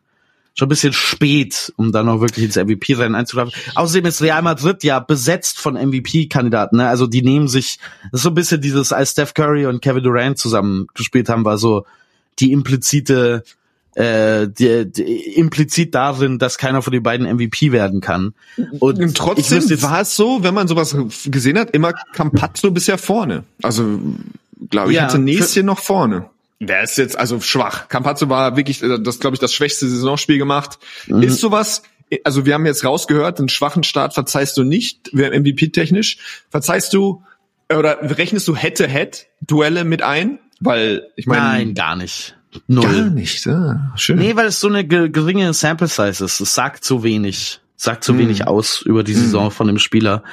schon ein bisschen spät, um dann noch wirklich ins MVP-Rennen einzulaufen. Außerdem ist Real Madrid ja besetzt von MVP-Kandidaten. Ne? Also die nehmen sich, das ist so ein bisschen dieses, als Steph Curry und Kevin Durant zusammen gespielt haben, war so die implizite, äh, die, die, implizit darin, dass keiner von den beiden MVP werden kann. Und, Und trotzdem war es so, wenn man sowas gesehen hat, immer Campazzo bisher vorne. Also, glaube ich, Ja, hatte Näschen noch vorne. Der ist jetzt also schwach. Campazzo war wirklich, äh, das glaube ich, das schwächste Saisonspiel gemacht. Mhm. Ist sowas, also wir haben jetzt rausgehört, einen schwachen Start verzeihst du nicht, MVP-technisch. Verzeihst du, oder rechnest du Head-to-Head-Duelle mit ein? Weil, ich meine. nein, gar nicht. Null. Gar nicht, ah, schön. Nee, weil es so eine ge geringe Sample Size ist. Es sagt so wenig. Sagt Hm. so wenig aus über die Saison von dem Spieler.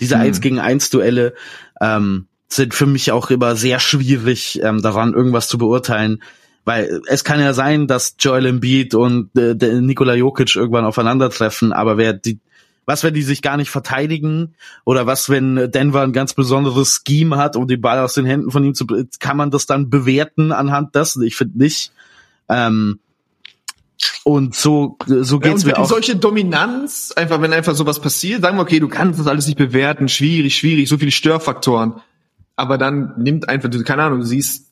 Diese 1 gegen 1 Duelle ähm, sind für mich auch immer sehr schwierig, ähm, daran irgendwas zu beurteilen. Weil es kann ja sein, dass Joel Embiid und äh, Nikola Jokic irgendwann aufeinandertreffen, aber wer die, was, wenn die sich gar nicht verteidigen? Oder was, wenn Denver ein ganz besonderes Scheme hat, um den Ball aus den Händen von ihm zu, kann man das dann bewerten anhand dessen? Ich finde nicht. Ähm, und so, so Ja, geht's und mir auch. solche Dominanz, einfach wenn einfach sowas passiert, sagen wir, okay, du kannst das alles nicht bewerten, schwierig, schwierig, so viele Störfaktoren. Aber dann nimmt einfach, du- keine Ahnung, du siehst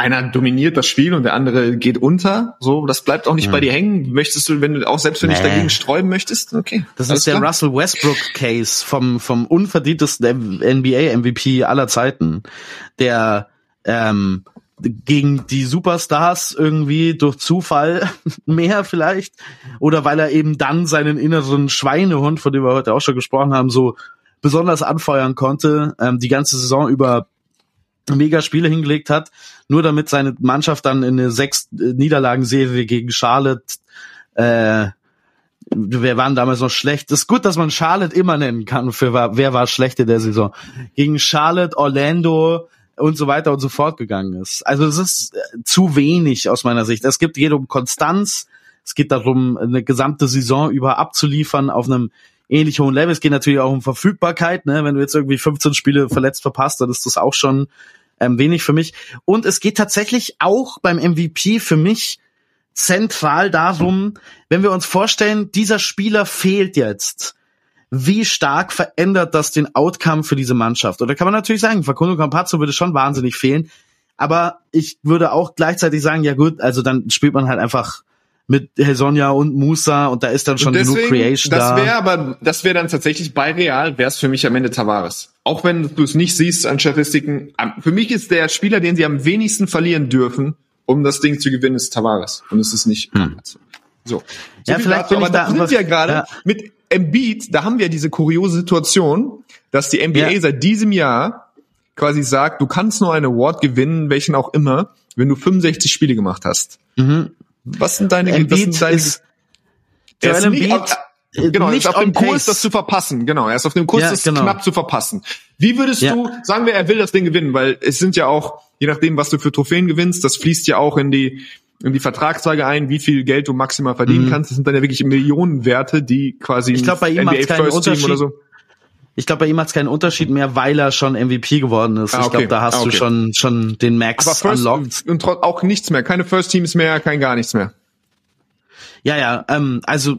einer dominiert das Spiel und der andere geht unter. So, das bleibt auch nicht Ja. bei dir hängen. Möchtest du, wenn du auch selbst wenn du dich Nee. dagegen sträuben möchtest, okay. Das ist der klar. Russell Westbrook Case vom vom unverdientesten NBA MVP aller Zeiten, der ähm, gegen die Superstars irgendwie durch Zufall mehr vielleicht oder weil er eben dann seinen inneren Schweinehund, von dem wir heute auch schon gesprochen haben, so besonders anfeuern konnte, ähm, die ganze Saison über mega Spiele hingelegt hat, nur damit seine Mannschaft dann in eine sechs äh, Niederlagenserie gegen Charlotte äh, wir waren damals noch schlecht. ist gut, dass man Charlotte immer nennen kann für wer war schlecht in der Saison. Gegen Charlotte, Orlando und so weiter und so fort gegangen ist. Also es ist äh, zu wenig aus meiner Sicht. Es geht geht um Konstanz. Es geht darum, eine gesamte Saison über abzuliefern auf einem ähnlich hohen Level. Es geht natürlich auch um Verfügbarkeit. Ne? Wenn du jetzt irgendwie 15 Spiele verletzt verpasst, dann ist das auch schon ähm, wenig für mich. Und es geht tatsächlich auch beim MVP für mich zentral darum, wenn wir uns vorstellen, dieser Spieler fehlt jetzt. Wie stark verändert das den Outcome für diese Mannschaft? Da kann man natürlich sagen, Facundo Campazzo würde schon wahnsinnig fehlen. Aber ich würde auch gleichzeitig sagen, ja gut, also dann spielt man halt einfach mit Hesonja und Musa und da ist dann schon Und genug Creation das da. wäre aber, das wäre dann tatsächlich bei Real, wäre es für mich am Ende Tavares. Auch wenn du es nicht siehst an Statistiken, für mich ist der Spieler, den sie am wenigsten verlieren dürfen, um das Ding zu gewinnen, ist Tavares. Und es ist nicht. So. So Hm. Ja, viel vielleicht dazu, aber da da sind wir gerade ja. mit Embiid, da haben wir diese kuriose Situation, dass die NBA Ja. seit diesem Jahr quasi sagt, du kannst nur einen Award gewinnen, welchen auch immer, wenn du 65 Spiele gemacht hast. Was sind deine, was Mhm. Embiid sind deine ist er ist nicht, auf, äh, genau, nicht ist auf dem on Kurs, pace. das zu verpassen. Genau, er ist auf dem Kurs, Ja, das genau. knapp zu verpassen. Wie würdest Ja. du, sagen wir, er will das Ding gewinnen, weil es sind ja auch, je nachdem, was du für Trophäen gewinnst, das fließt ja auch in die in die Vertragstage ein, wie viel Geld du maximal verdienen kannst. Das sind dann ja wirklich Millionenwerte, die quasi Mhm. Ich glaub, bei ihm NBA First Team oder so. Ich glaube, bei ihm hat es keinen Unterschied mehr, weil er schon MVP geworden ist. Ah, Ich okay. glaube, da hast Ah, du okay. schon schon den Max Aber First unlocked. und auch nichts mehr, keine First Teams mehr, kein gar nichts mehr. Ja, ja, ähm, also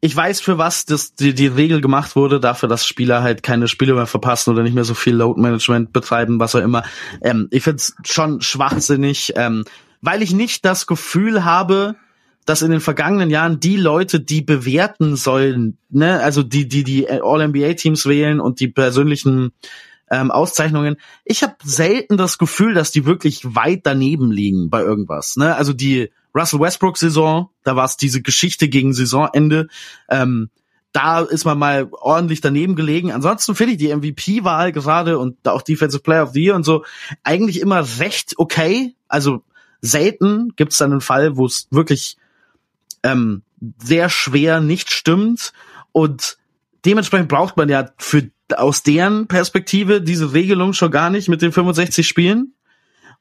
ich weiß, für was das, die, die Regel gemacht wurde, dafür, dass Spieler halt keine Spiele mehr verpassen oder nicht mehr so viel Load Management betreiben, was auch immer. Ähm, ich find's schon schwachsinnig, ähm, weil ich nicht das Gefühl habe, dass in den vergangenen Jahren die Leute, die bewerten sollen, ne, also die, die die All-NBA-Teams wählen und die persönlichen ähm, Auszeichnungen, ich habe selten das Gefühl, dass die wirklich weit daneben liegen bei irgendwas. Ne? Also die Russell Westbrook-Saison, da war es diese Geschichte gegen Saisonende. Ähm, da ist man mal ordentlich daneben gelegen. Ansonsten finde ich die MVP-Wahl gerade und auch Defensive Player of the Year und so eigentlich immer recht okay. Also selten gibt es dann einen Fall, wo es wirklich ähm, sehr schwer nicht stimmt und dementsprechend braucht man ja für aus deren Perspektive diese Regelung schon gar nicht mit den 65 Spielen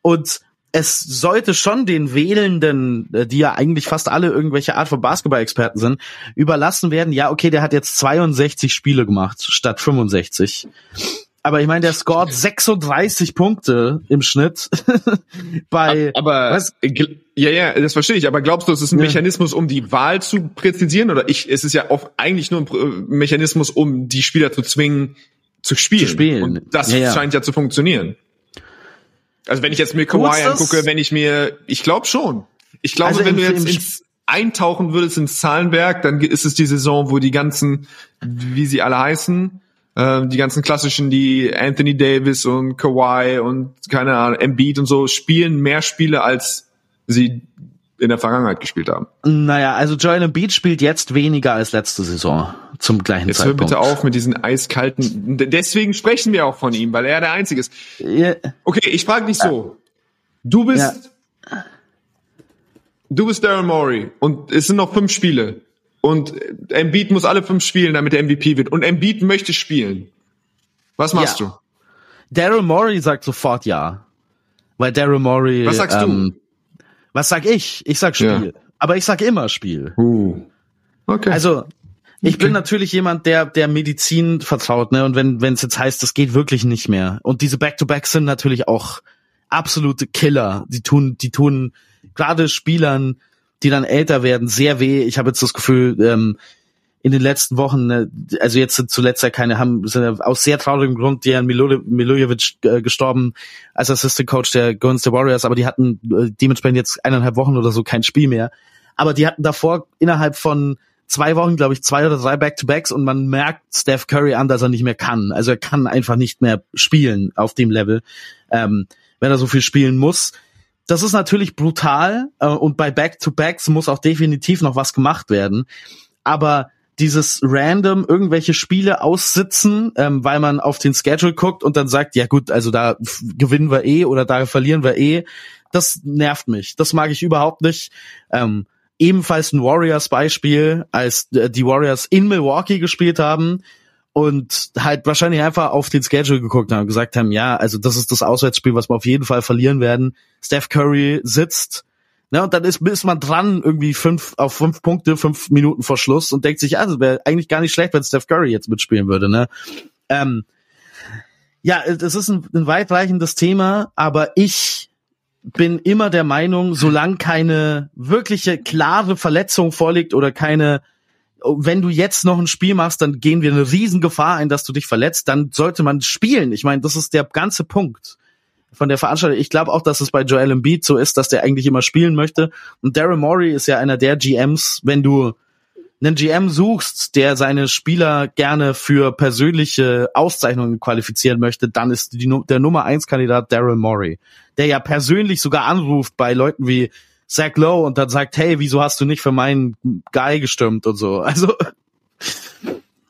und es sollte schon den Wählenden, äh, die ja eigentlich fast alle irgendwelche Art von Basketball-Experten sind, überlassen werden. Ja, okay, der hat jetzt 62 Spiele gemacht statt 65. Aber ich meine, der scored 36 Punkte im Schnitt bei Aber was? ja, ja, das verstehe ich. Aber glaubst du, es ist ein Ja. Mechanismus, um die Wahl zu präzisieren? Oder ich, es ist ja auch eigentlich nur ein Mechanismus, um die Spieler zu zwingen, zu spielen. Zu spielen. Und das Ja, ja. scheint ja zu funktionieren. Also wenn ich jetzt mir Kawhi angucke, wenn ich mir, ich glaube schon. Ich glaube, Also wenn du jetzt ins eintauchen würdest ins Zahlenwerk, dann ist es die Saison, wo die ganzen, wie sie alle heißen, äh, die ganzen klassischen, die Anthony Davis und Kawhi und keine Ahnung, Embiid und so spielen mehr Spiele, als sie in der Vergangenheit gespielt haben. Naja, also Joel Embiid spielt jetzt weniger als letzte Saison zum gleichen Jetzt hör Zeitpunkt. bitte auf mit diesen eiskalten. Deswegen sprechen wir auch von ihm, weil er der Einzige ist. Ja, Okay, ich frage dich so. Du bist, du bist Daryl Morey und es sind noch fünf Spiele. Und Embiid muss alle fünf spielen, damit er MVP wird. Und Embiid möchte spielen. Was machst Ja. Daryl Morey sagt sofort ja. Weil Daryl Morey. Was sagst du? ähm, Was sag ich? Ich sag Spiel. Ja. Aber ich sag immer Spiel. du? Uh. Okay. Also, ich bin natürlich jemand, der der Medizin vertraut, ne? Und wenn wenn es jetzt heißt, das geht wirklich nicht mehr. Und diese Back-to-Backs sind natürlich auch absolute Killer. Die tun, die tun gerade Spielern, die dann älter werden, sehr weh. Ich habe jetzt das Gefühl, ähm, in den letzten Wochen, ne, also jetzt sind zuletzt ja keine, haben sind aus sehr traurigem Grund Dejan Milo, Milojevic äh, gestorben als Assistant Coach der Golden State Warriors, aber die hatten äh, dementsprechend jetzt eineinhalb Wochen oder so kein Spiel mehr. Aber die hatten davor innerhalb von zwei Wochen, glaube ich, zwei oder drei Back-to-Backs und man merkt Steph Curry an, dass er nicht mehr kann. Also er kann einfach nicht mehr spielen auf dem Level, ähm, wenn er so viel spielen muss. Das ist natürlich brutal äh, und bei Back-to-Backs muss auch definitiv noch was gemacht werden. Aber dieses random irgendwelche Spiele aussitzen, ähm, weil man auf den Schedule guckt und dann sagt, ja gut, also da gewinnen wir eh oder da verlieren wir eh, das nervt mich. Das mag ich überhaupt nicht. Ähm, ebenfalls ein Warriors-Beispiel, als äh, die Warriors in Milwaukee gespielt haben und halt wahrscheinlich einfach auf den Schedule geguckt haben und gesagt haben, ja, also das ist das Auswärtsspiel, was wir auf jeden Fall verlieren werden. Steph Curry sitzt, ne, und dann ist, ist man dran irgendwie fünf auf fünf Punkte, fünf Minuten vor Schluss und denkt sich, das wäre eigentlich gar nicht schlecht, wenn Steph Curry jetzt mitspielen würde, ne. Ähm, ja, es ist ein, ein weitreichendes Thema, aber ich bin immer der Meinung, solange keine wirkliche klare Verletzung vorliegt oder keine, wenn du jetzt noch ein Spiel machst, dann gehen wir eine Riesengefahr ein, dass du dich verletzt, dann sollte man spielen. Ich meine, das ist der ganze Punkt von der Veranstaltung. Ich glaube auch, dass es bei Joel Embiid so ist, dass der eigentlich immer spielen möchte. Und Daryl Morey ist ja einer der GMs, wenn du einen GM suchst, der seine Spieler gerne für persönliche Auszeichnungen qualifizieren möchte, dann ist die, der Nummer eins Kandidat Daryl Morey, der ja persönlich sogar anruft bei Leuten wie Zach Lowe und dann sagt, hey, wieso hast du nicht für meinen Guy gestimmt und so. Also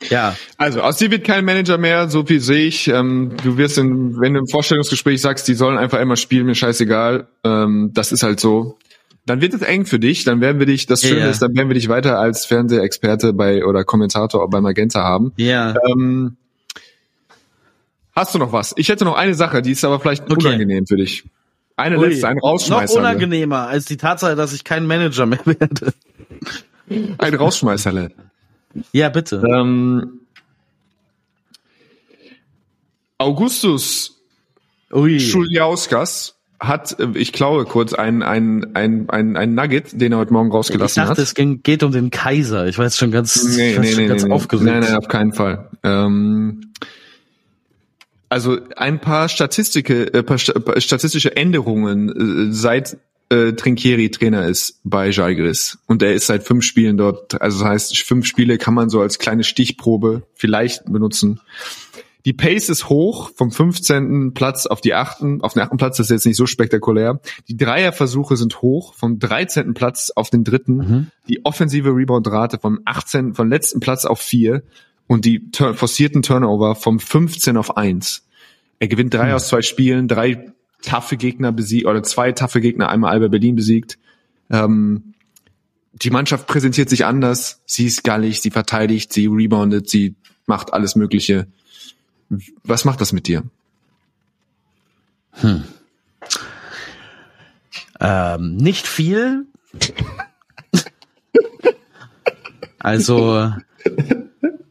ja. Also aus dir wird kein Manager mehr, so viel sehe ich. Ähm, du wirst, in, wenn du im Vorstellungsgespräch sagst, die sollen einfach immer spielen, mir scheißegal. Ähm, das ist halt so dann wird es eng für dich, dann werden wir dich, das Schöne ja. ist, dann werden wir dich weiter als Fernsehexperte bei oder Kommentator bei Magenta haben. Ja. Ähm, hast du noch was? Ich hätte noch eine Sache, die ist aber vielleicht okay. unangenehm für dich. Eine Ui, letzte, ein Rausschmeißer. Noch unangenehmer als die Tatsache, dass ich kein Manager mehr werde. Ein Rausschmeißerle. Ja, bitte. Ähm, Augustus Ui. Schuljauskas hat, äh, ich klaue kurz, ein, ein, ein, ein, ein Nugget, den er heute Morgen rausgelassen hat. Ich dachte, hat. es ging, geht um den Kaiser. Ich war jetzt schon ganz, nee, nee, nee, ganz nee, aufgeregt. Nein, nein, auf keinen Fall. Ähm, also ein paar Statistike, äh, paar statistische Änderungen äh, seit äh, Trinkieri Trainer ist bei Jalgiris und er ist seit fünf Spielen dort. Also das heißt, fünf Spiele kann man so als kleine Stichprobe vielleicht benutzen. Die Pace ist hoch vom 15. Platz auf die 8. auf den 8. Platz, das ist jetzt nicht so spektakulär. Die Dreierversuche sind hoch vom 13. Platz auf den 3. Mhm. Die offensive Rebound-Rate vom 18. von letzten Platz auf 4 und die forcierten Turnover vom 15 auf 1. Er gewinnt drei mhm. aus zwei Spielen, drei taffe Gegner besiegt oder zwei taffe Gegner, einmal Alba Berlin besiegt. Ähm, die Mannschaft präsentiert sich anders. Sie ist gallig, sie verteidigt, sie reboundet, sie macht alles Mögliche. Was macht das mit dir? Hm. Ähm, nicht viel. also,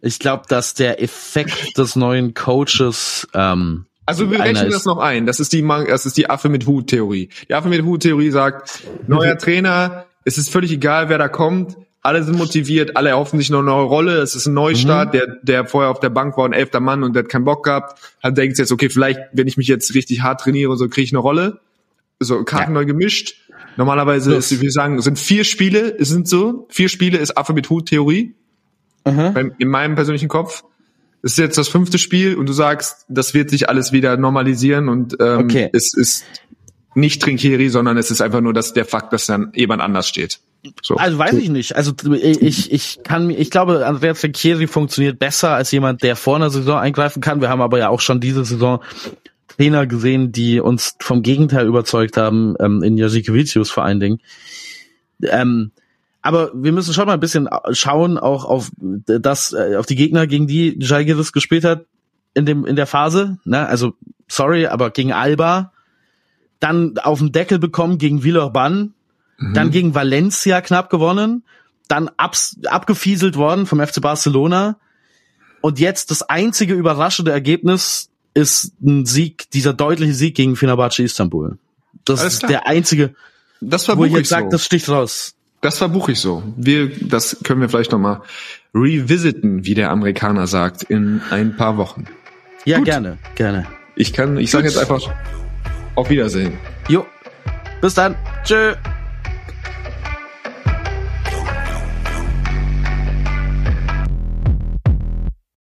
ich glaube, dass der Effekt des neuen Coaches ähm, also wir rechnen das noch ein. Das ist die, das ist die Affe mit Hut-Theorie. Die Affe mit Hut-Theorie sagt, neuer Trainer, es ist völlig egal, wer da kommt alle sind motiviert, alle erhoffen sich noch eine neue Rolle, es ist ein Neustart, mhm. der, der vorher auf der Bank war ein elfter Mann und der hat keinen Bock gehabt, hat denkt jetzt, okay, vielleicht, wenn ich mich jetzt richtig hart trainiere, so kriege ich eine Rolle. So, Karten ja. neu gemischt. Normalerweise ist, wir sagen, sind vier Spiele, es sind so, vier Spiele ist Affe mit Hut-Theorie. Mhm. In meinem persönlichen Kopf. Es ist jetzt das fünfte Spiel und du sagst, das wird sich alles wieder normalisieren und ähm, okay. es ist nicht Trinkeri, sondern es ist einfach nur dass der Fakt, dass dann jemand anders steht. So. Also weiß ich nicht. Also ich, ich kann mir, ich glaube, Andrea Trinchieri funktioniert besser als jemand, der vor einer Saison eingreifen kann. Wir haben aber ja auch schon diese Saison Trainer gesehen, die uns vom Gegenteil überzeugt haben, ähm, in Jasikevicius vor allen Dingen. Ähm, aber wir müssen schon mal ein bisschen schauen, auch auf das, äh, auf die Gegner, gegen die Jalgiris gespielt hat in dem in der Phase. Ne? Also sorry, aber gegen Alba, dann auf den Deckel bekommen gegen Villeurbanne, mhm. dann gegen Valencia knapp gewonnen, dann abs abgefieselt worden vom FC Barcelona und jetzt das einzige überraschende Ergebnis ist ein Sieg, dieser deutliche Sieg gegen Fenerbahce Istanbul. Das ist der einzige, das war wo ich jetzt sage, so. das sticht raus. Das verbuche ich so. Wir, das können wir vielleicht nochmal revisiten, wie der Amerikaner sagt, in ein paar Wochen. Ja, Gut. gerne, gerne. Ich kann, ich sage jetzt einfach auf Wiedersehen. Jo. Bis dann. Tschö.